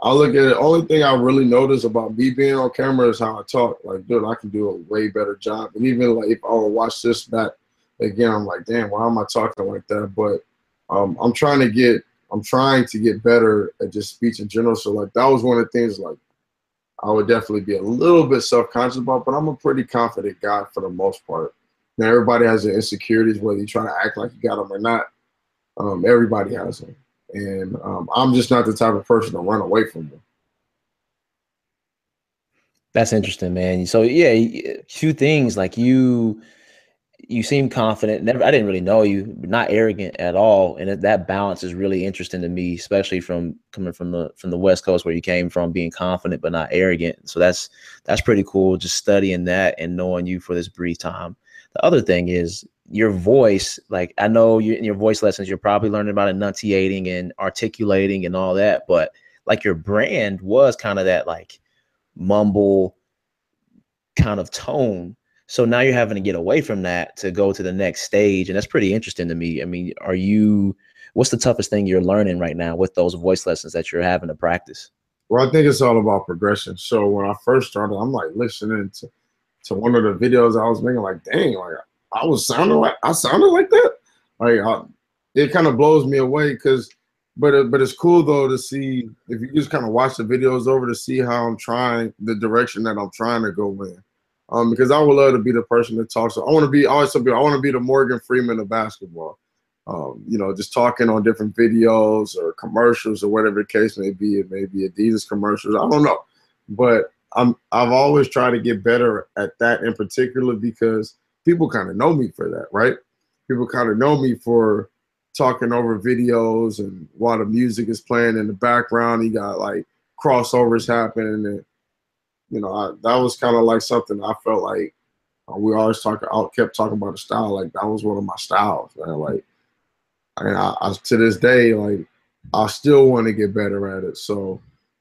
I look at it. Only thing I really notice about me being on camera is how I talk. Like, dude, I can do a way better job. And even like if I would watch this back again, I'm like, damn, why am I talking like that? But um, I'm trying to get, I'm trying to get better at just speech in general. So like that was one of the things like I would definitely be a little bit self conscious about. But I'm a pretty confident guy for the most part. Now everybody has their insecurities, whether you try to act like you got them or not. Um, everybody has them and um, I'm just not the type of person to run away from them. That's interesting, man. So yeah, two things like you, you seem confident. Never, I didn't really know you, not arrogant at all, and that balance is really interesting to me, especially from coming from the from the West Coast where you came from, being confident but not arrogant. So that's that's pretty cool. Just studying that and knowing you for this brief time. The other thing is your voice, like I know you in your voice lessons, you're probably learning about enunciating and articulating and all that, but like your brand was kind of that like mumble kind of tone. So now you're having to get away from that to go to the next stage. And that's pretty interesting to me. I mean, are you what's the toughest thing you're learning right now with those voice lessons that you're having to practice? Well, I think it's all about progression. So when I first started, I'm like listening to, to one of the videos I was making, like, dang, like I was sounding like I sounded like that. Like I, it kind of blows me away because, but it, but it's cool though to see if you just kind of watch the videos over to see how I'm trying the direction that I'm trying to go in. Um, because I would love to be the person that talks. I want to be always something. I want to be the Morgan Freeman of basketball. Um, you know, just talking on different videos or commercials or whatever the case may be. It may be Adidas commercials. I don't know, but I'm I've always tried to get better at that in particular because people kind of know me for that, right? People kind of know me for talking over videos and while the music is playing in the background, you got like crossovers happening, and you know I, that was kind of like something I felt like uh, we always talk. I kept talking about the style, like that was one of my styles, man. Like, I, I, I to this day, like I still want to get better at it. So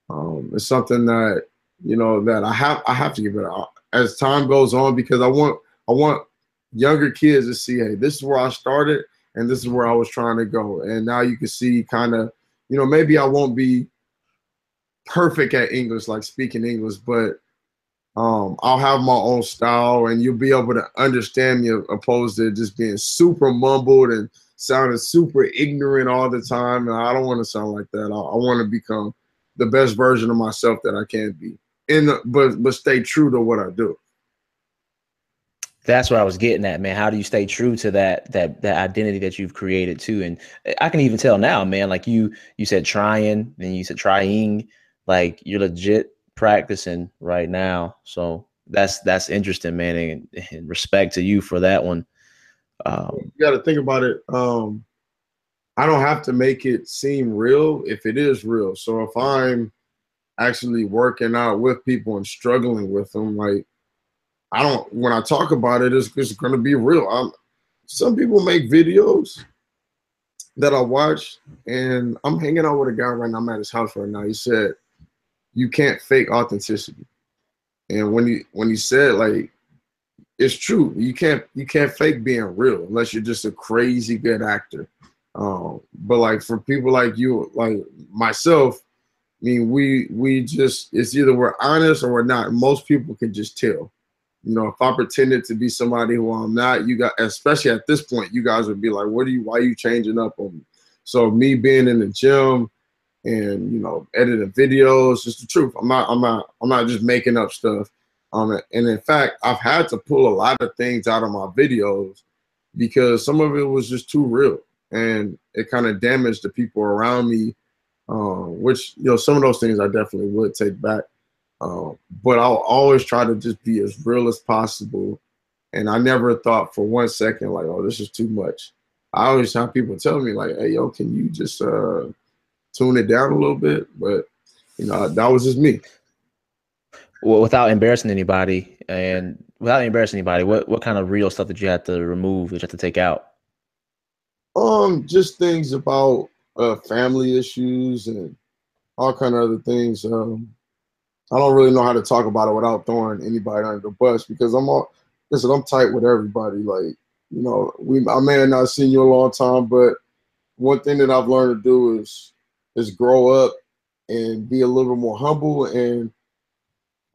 um, it's something that you know that I have I have to get better as time goes on because I want I want younger kids to see, hey, this is where I started and this is where I was trying to go. And now you can see kind of, you know, maybe I won't be perfect at English, like speaking English, but um, I'll have my own style and you'll be able to understand me opposed to just being super mumbled and sounding super ignorant all the time. And I don't want to sound like that. I, I want to become the best version of myself that I can be. In the, but but stay true to what I do that's what I was getting at, man. How do you stay true to that that that identity that you've created too? And I can even tell now, man. Like you you said trying, then you said trying. Like you're legit practicing right now. So that's that's interesting, man. And, and respect to you for that one. Um, you got to think about it. Um, I don't have to make it seem real if it is real. So if I'm actually working out with people and struggling with them, like I don't when I talk about it, it's, it's going to be real. I'm, some people make videos that I watch, and I'm hanging out with a guy right now. I'm at his house right now. He said, "You can't fake authenticity," and when he when he said like, it's true. You can't you can't fake being real unless you're just a crazy good actor. Um, but like for people like you, like myself, I mean, we we just it's either we're honest or we're not. Most people can just tell. You know, if I pretended to be somebody who I'm not, you got especially at this point, you guys would be like, "What are you? Why are you changing up on me?" So me being in the gym and you know editing videos, just the truth. I'm not. I'm not. I'm not just making up stuff. Um, and in fact, I've had to pull a lot of things out of my videos because some of it was just too real, and it kind of damaged the people around me. Um, which you know, some of those things I definitely would take back. Um, but I'll always try to just be as real as possible. And I never thought for one second like, oh, this is too much. I always have people tell me like, hey, yo, can you just uh, tune it down a little bit? But you know, that was just me. Well, without embarrassing anybody, and without embarrassing anybody, what what kind of real stuff did you have to remove? Did you have to take out? Um, just things about uh, family issues and all kind of other things. Um, I don't really know how to talk about it without throwing anybody under the bus because I'm all listen, I'm tight with everybody. Like, you know, we I may have not seen you a long time, but one thing that I've learned to do is is grow up and be a little bit more humble and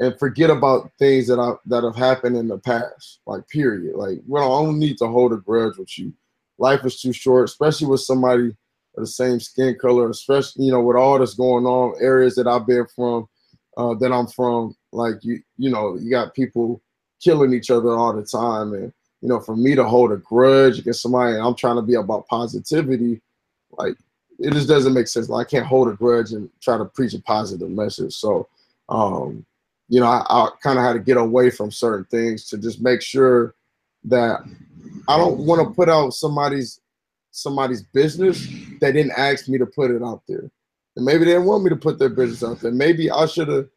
and forget about things that I that have happened in the past. Like period. Like we don't, I don't need to hold a grudge with you. Life is too short, especially with somebody the same skin color, especially you know with all that's going on, areas that I've been from uh, that I'm from, like you, you know, you got people killing each other all the time, and you know, for me to hold a grudge against somebody, I'm trying to be about positivity, like it just doesn't make sense. Like I can't hold a grudge and try to preach a positive message. So, um, you know, I, I kind of had to get away from certain things to just make sure that I don't want to put out somebody's somebody's business that didn't ask me to put it out there. And maybe they didn't want me to put their business out there. Maybe I should have,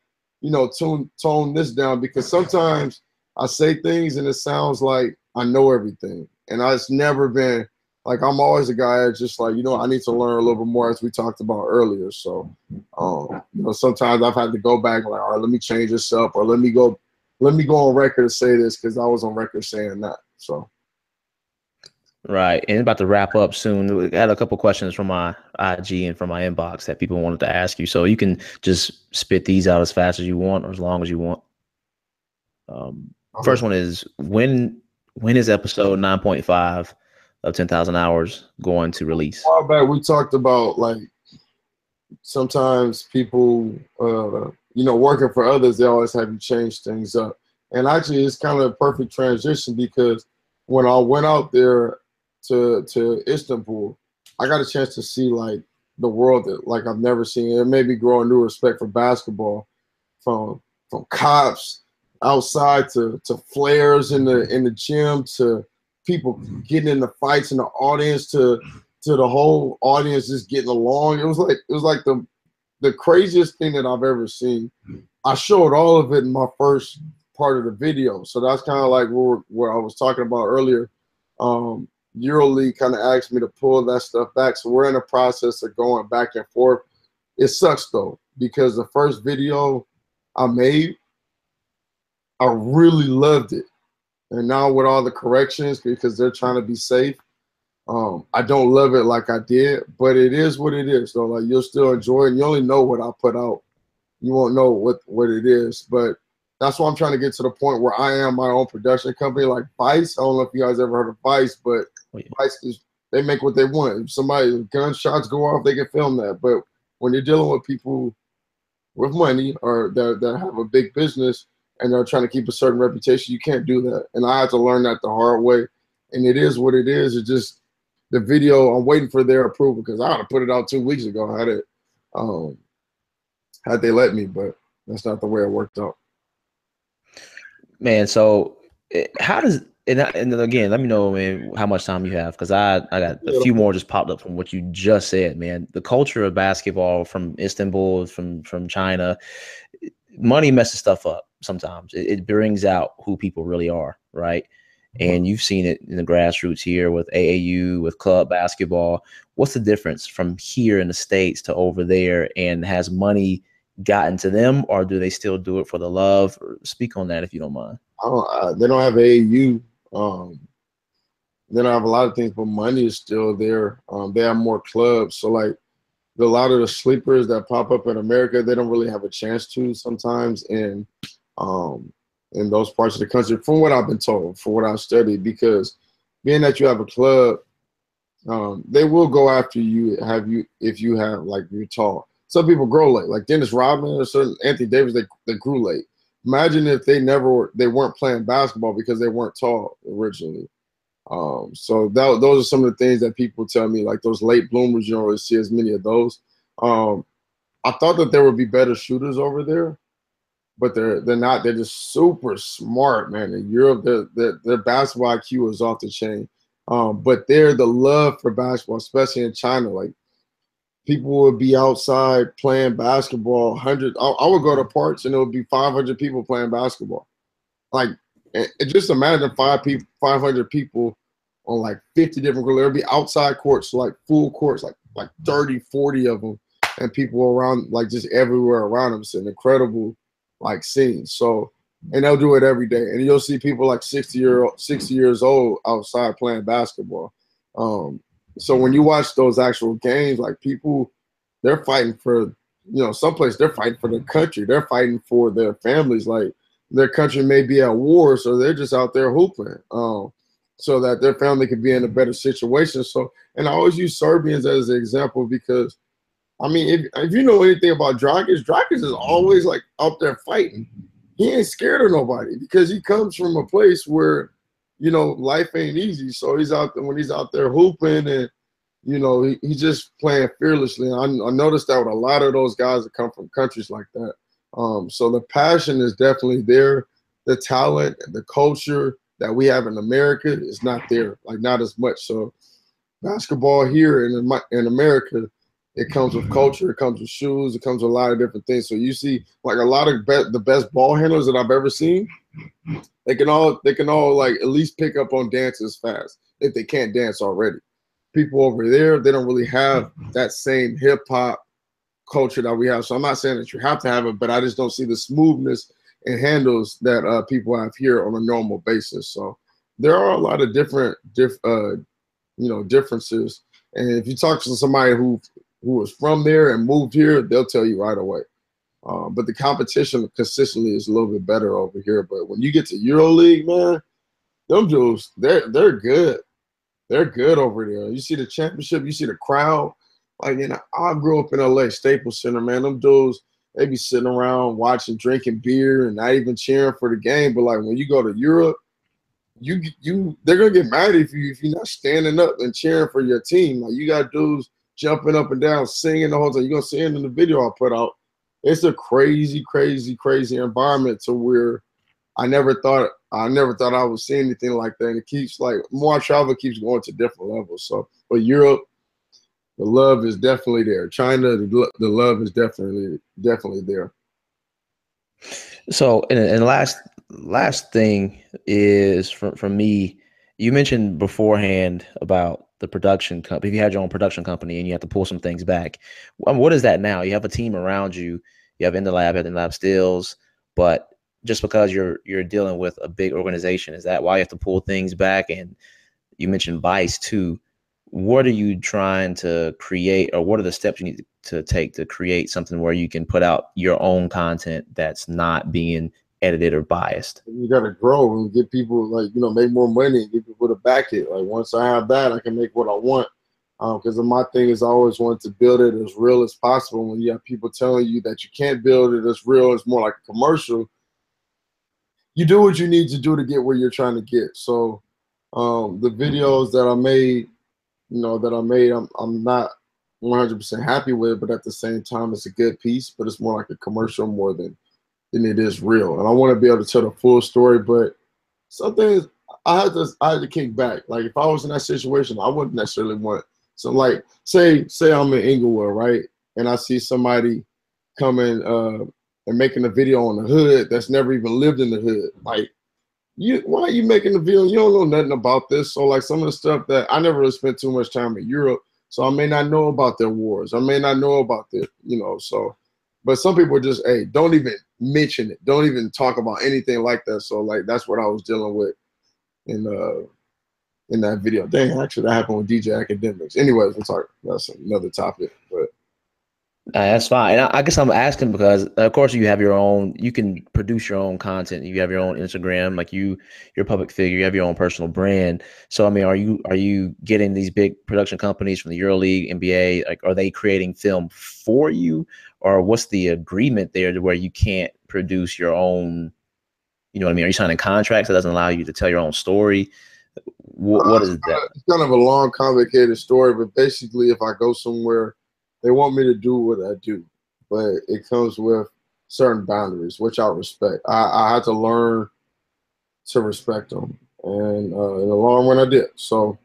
you know, tuned toned this down because sometimes I say things and it sounds like I know everything. And I've never been like I'm always a guy that's just like, you know, I need to learn a little bit more as we talked about earlier. So um, you know, sometimes I've had to go back like, all right, let me change this up or let me go let me go on record and say this because I was on record saying that. So Right. And about to wrap up soon. We had a couple questions from my IG and from my inbox that people wanted to ask you. So you can just spit these out as fast as you want or as long as you want. Um, first one is when when is episode 9.5 of 10,000 hours going to release? A while back we talked about like sometimes people uh you know working for others they always have you change things up. And actually it's kind of a perfect transition because when I went out there to to Istanbul, I got a chance to see like the world that like I've never seen. It made me grow a new respect for basketball, from from cops outside to to flares in the in the gym to people getting in the fights in the audience to to the whole audience just getting along. It was like it was like the the craziest thing that I've ever seen. I showed all of it in my first part of the video, so that's kind of like where, where I was talking about earlier. Um, EuroLeague kind of asked me to pull that stuff back. So we're in the process of going back and forth. It sucks though, because the first video I made, I really loved it. And now with all the corrections, because they're trying to be safe, um, I don't love it like I did, but it is what it is. So like you'll still enjoy it. You only know what I put out. You won't know what what it is, but that's why I'm trying to get to the point where I am my own production company, like Vice. I don't know if you guys ever heard of Vice, but oh, yeah. They make what they want. If somebody gunshots go off, they can film that. But when you're dealing with people with money or that, that have a big business and they're trying to keep a certain reputation, you can't do that. And I had to learn that the hard way. And it is what it is. It's just the video. I'm waiting for their approval because I had to put it out two weeks ago. Had it, um, had they let me, but that's not the way it worked out man. So eh, how does and, and again, let me know, man, how much time you have because I I got a few more just popped up from what you just said, man. The culture of basketball from Istanbul, from from China, money messes stuff up sometimes. It, it brings out who people really are, right? And you've seen it in the grassroots here with AAU, with club basketball. What's the difference from here in the states to over there? And has money gotten to them, or do they still do it for the love? Speak on that if you don't mind. Don't, uh, they don't have AAU. Um, they don't have a lot of things, but money is still there. Um, they have more clubs, so like a lot of the sleepers that pop up in America, they don't really have a chance to sometimes in um, in those parts of the country, from what I've been told, from what I've studied, because being that you have a club, um, they will go after you. Have you if you have like you're tall. Some people grow late, like Dennis Rodman or certain Anthony Davis, they, they grew late. Imagine if they never they weren't playing basketball because they weren't tall originally. Um, so that, those are some of the things that people tell me, like those late bloomers. You don't really see as many of those. Um, I thought that there would be better shooters over there, but they're they're not. They're just super smart, man. In Europe, their their, basketball IQ is off the chain. Um, but they're the love for basketball, especially in China. Like people would be outside playing basketball. Hundred, I, I would go to parks and it would be five hundred people playing basketball. Like, just imagine five people, five hundred people on like 50 different courts. There'd be outside courts, like full courts, like like 30, 40 of them, and people around like just everywhere around them. It's an incredible like scene. So and they'll do it every day. And you'll see people like 60 year old, 60 years old outside playing basketball. Um, so when you watch those actual games, like people, they're fighting for, you know, someplace they're fighting for their country. They're fighting for their families. Like their country may be at war, so they're just out there hooping, um, so that their family could be in a better situation. So, and I always use Serbians as an example because, I mean, if, if you know anything about Dragic, Dragic is always like out there fighting he ain't scared of nobody because he comes from a place where, you know, life ain't easy. So he's out there when he's out there hooping and, you know, he, he's just playing fearlessly. I, I noticed that with a lot of those guys that come from countries like that. Um, so the passion is definitely there. The talent, the culture that we have in America is not there, like not as much. So basketball here in in America it comes with culture. It comes with shoes. It comes with a lot of different things. So you see, like a lot of be- the best ball handlers that I've ever seen, they can all they can all like at least pick up on dances fast if they can't dance already. People over there, they don't really have that same hip hop culture that we have. So I'm not saying that you have to have it, but I just don't see the smoothness and handles that uh, people have here on a normal basis. So there are a lot of different, diff, uh, you know, differences. And if you talk to somebody who who was from there and moved here, they'll tell you right away. Uh, but the competition consistently is a little bit better over here. But when you get to EuroLeague, man, them dudes, they're they're good. They're good over there. You see the championship, you see the crowd. Like, you know, I grew up in LA, Staples Center, man. Them dudes, they be sitting around watching, drinking beer, and not even cheering for the game. But like when you go to Europe, you you they're gonna get mad if you if you're not standing up and cheering for your team. Like you got dudes jumping up and down, singing the whole time. You're gonna see it in the video I put out. It's a crazy, crazy, crazy environment to where I never thought I never thought I would see anything like that. And it keeps like more travel keeps going to different levels. So, but Europe, the love is definitely there. China, the, the love is definitely definitely there. So, and, and last last thing is from from me. You mentioned beforehand about the production company, if you had your own production company and you have to pull some things back, um, what is that now? You have a team around you. You have in the lab, in the lab stills, but just because you're you're dealing with a big organization, is that why you have to pull things back? And you mentioned Vice too. What are you trying to create, or what are the steps you need to take to create something where you can put out your own content that's not being edited or biased. You got to grow and get people like you know make more money and get people to back it. Like once I have that, I can make what I want. Because um, my thing is, I always wanted to build it as real as possible. When you have people telling you that you can't build it as real, it's more like a commercial. You do what you need to do to get where you're trying to get. So um, the videos that I made, you know, that I made, I'm I'm not 100% happy with, but at the same time, it's a good piece. But it's more like a commercial more than than it is real. And I want to be able to tell the full story, but some things I had to I had to kick back. Like if I was in that situation, I wouldn't necessarily want so like say say I'm in Inglewood, right? And I see somebody coming uh and making a video on the hood that's never even lived in the hood. Like you why are you making the video? You don't know nothing about this. So like some of the stuff that I never really spent too much time in Europe. So I may not know about their wars. I may not know about their, you know, so but some people just, hey, don't even mention it. Don't even talk about anything like that. So like that's what I was dealing with in uh in that video. Dang, actually, that happened with DJ Akademiks. Anyways, I'm sorry, that's another topic. But uh, that's fine. And I, I, guess I'm asking because, of course, you have your own. You can produce your own content. You have your own Instagram, like you, you're a public figure. You have your own personal brand. So, I mean, are you are you getting these big production companies from the EuroLeague, NBA? Like, are they creating film for you, or what's the agreement there to where you can't produce your own? You know what I mean? Are you signing contracts that doesn't allow you to tell your own story? what, what is that? It's kind of a long, complicated story, but basically, if I go somewhere, they want me to do what I do, but it comes with certain boundaries, which I respect. I, I had to learn to respect them, and uh, in the long run, I did. So,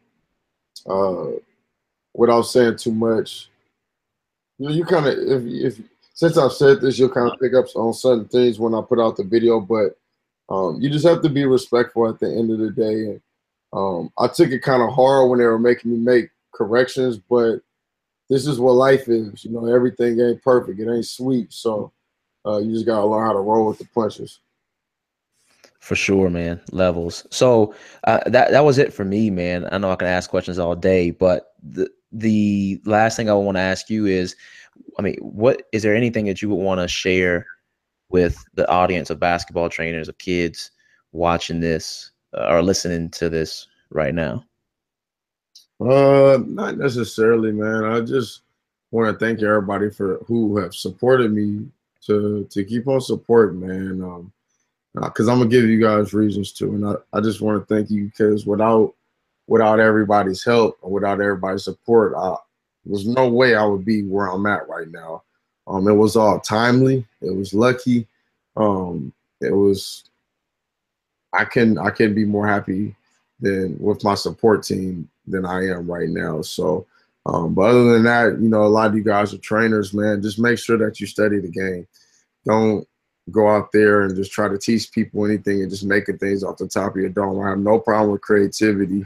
uh, without saying too much, you know, you kind of if if since I've said this, you'll kind of pick up on certain things when I put out the video, but um, you just have to be respectful at the end of the day. Um, I took it kind of hard when they were making me make corrections, but this is what life is. You know, everything ain't perfect. It ain't sweet. So uh, you just gotta learn how to roll with the punches. For sure, man. Levels. So uh, that that was it for me, man. I know I can ask questions all day, but the the last thing I want to ask you is, I mean, what is there anything that you would want to share with the audience of basketball trainers of kids watching this uh, or listening to this right now? Uh, not necessarily, man. I just want to thank everybody for who have supported me to to keep on supporting, man. Um, because uh, I'm gonna give you guys reasons to, and I, I just want to thank you because without without everybody's help or without everybody's support, I, there's no way I would be where I'm at right now. Um, it was all timely. It was lucky. Um, it was I can I can be more happy than with my support team than I am right now. So, um, but other than that, you know, a lot of you guys are trainers, man. Just make sure that you study the game. Don't go out there and just try to teach people anything and just making things off the top of your dome. I have no problem with creativity.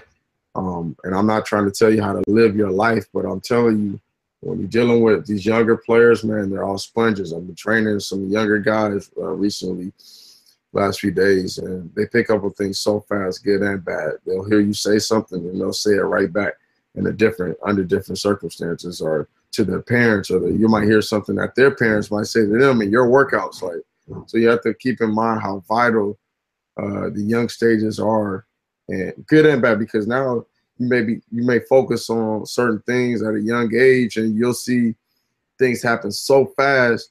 Um, and I'm not trying to tell you how to live your life, but I'm telling you, when you're dealing with these younger players, man, they're all sponges. I've been training some younger guys uh, recently last few days, and they pick up on things so fast, good and bad. They'll hear you say something, and they'll say it right back in a different under different circumstances, or to their parents, or the, you might hear something that their parents might say to them in your workouts. Like, so you have to keep in mind how vital uh, the young stages are, and good and bad, because now you may be you may focus on certain things at a young age, and you'll see things happen so fast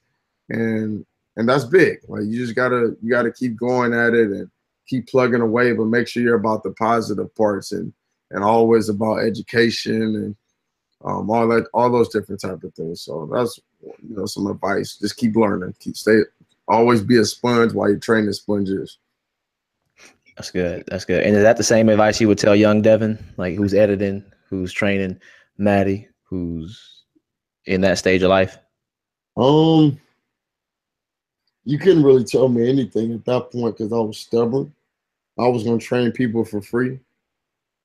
and and that's big. Like you just gotta you gotta keep going at it and keep plugging away, but make sure you're about the positive parts and and always about education and um, all that all those different type of things. So that's you know some advice. Just keep learning. Keep stay always be a sponge while you're training sponges. That's good. That's good. And is that the same advice you would tell young Devin, like who's editing, who's training Maddie, who's in that stage of life? Um, you couldn't really tell me anything at that point because I was stubborn. I was going to train people for free.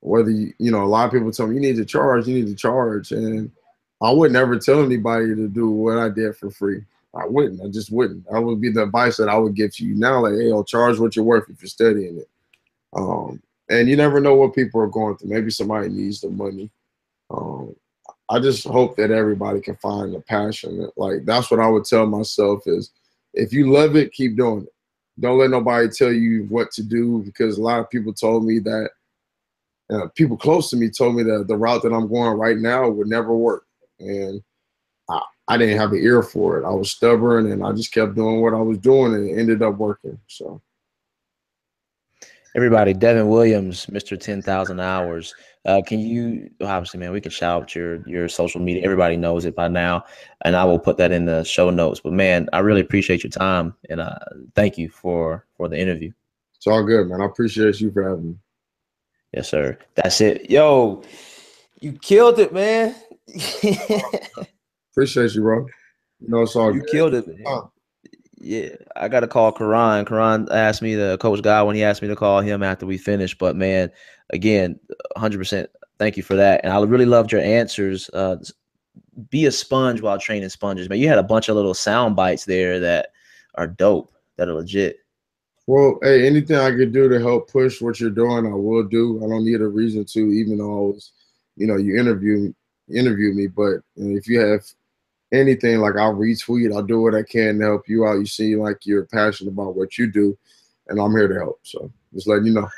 Whether you, you know, a lot of people tell me you need to charge, you need to charge, and I would never tell anybody to do what I did for free. I wouldn't. I just wouldn't. That would be the advice that I would give to you now. Like, hey, I'll charge what you're worth if you're studying it. Um, and you never know what people are going through. Maybe somebody needs the money. Um, I just hope that everybody can find the passion. Like that's what I would tell myself is if you love it, keep doing it. Don't let nobody tell you what to do because a lot of people told me that uh, people close to me told me that the route that I'm going right now would never work. And I, I didn't have an ear for it. I was stubborn and I just kept doing what I was doing and it ended up working. So everybody, Devin Williams, Mr. 10,000 hours. Uh, can you obviously, man? We can shout out your your social media. Everybody knows it by now, and I will put that in the show notes. But man, I really appreciate your time, and uh, thank you for for the interview. It's all good, man. I appreciate you for having me. Yes, sir. That's it. Yo, you killed it, man. appreciate you, bro. You know, it's all you good. killed it, man. Yeah, I got to call Karan. Karan asked me to coach guy when he asked me to call him after we finished. But man, again, 100%. Thank you for that. And I really loved your answers. Uh, be a sponge while training sponges. Man, you had a bunch of little sound bites there that are dope, that are legit. Well, hey, anything I could do to help push what you're doing, I will do. I don't need a reason to, even though I was, you know, you interview interview me. But if you have anything, like I'll retweet, I'll do what I can to help you out. You seem like you're passionate about what you do, and I'm here to help. So just letting you know.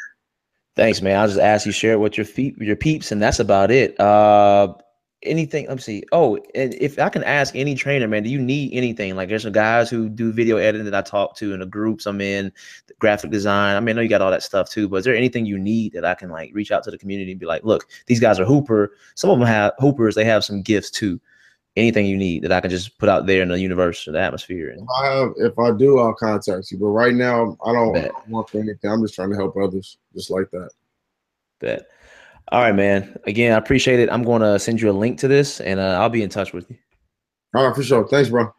Thanks, man. I'll just ask you share it with your feet, your peeps, and that's about it. Uh, anything let me see oh and if i can ask any trainer man do you need anything like there's some guys who do video editing that i talk to in the groups i'm in graphic design i mean i know you got all that stuff too but is there anything you need that i can like reach out to the community and be like look these guys are hooper some of them have hoopers they have some gifts too anything you need that i can just put out there in the universe or the atmosphere and, if i have if i do i'll contact you but right now i don't Bet. want for anything i'm just trying to help others just like that Bet. All right, man. Again, I appreciate it. I'm going to send you a link to this, and uh, I'll be in touch with you. All right, for sure. Thanks, bro. All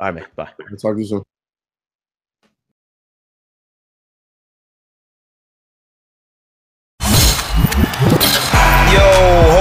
right, man. Bye. I'll talk to you soon.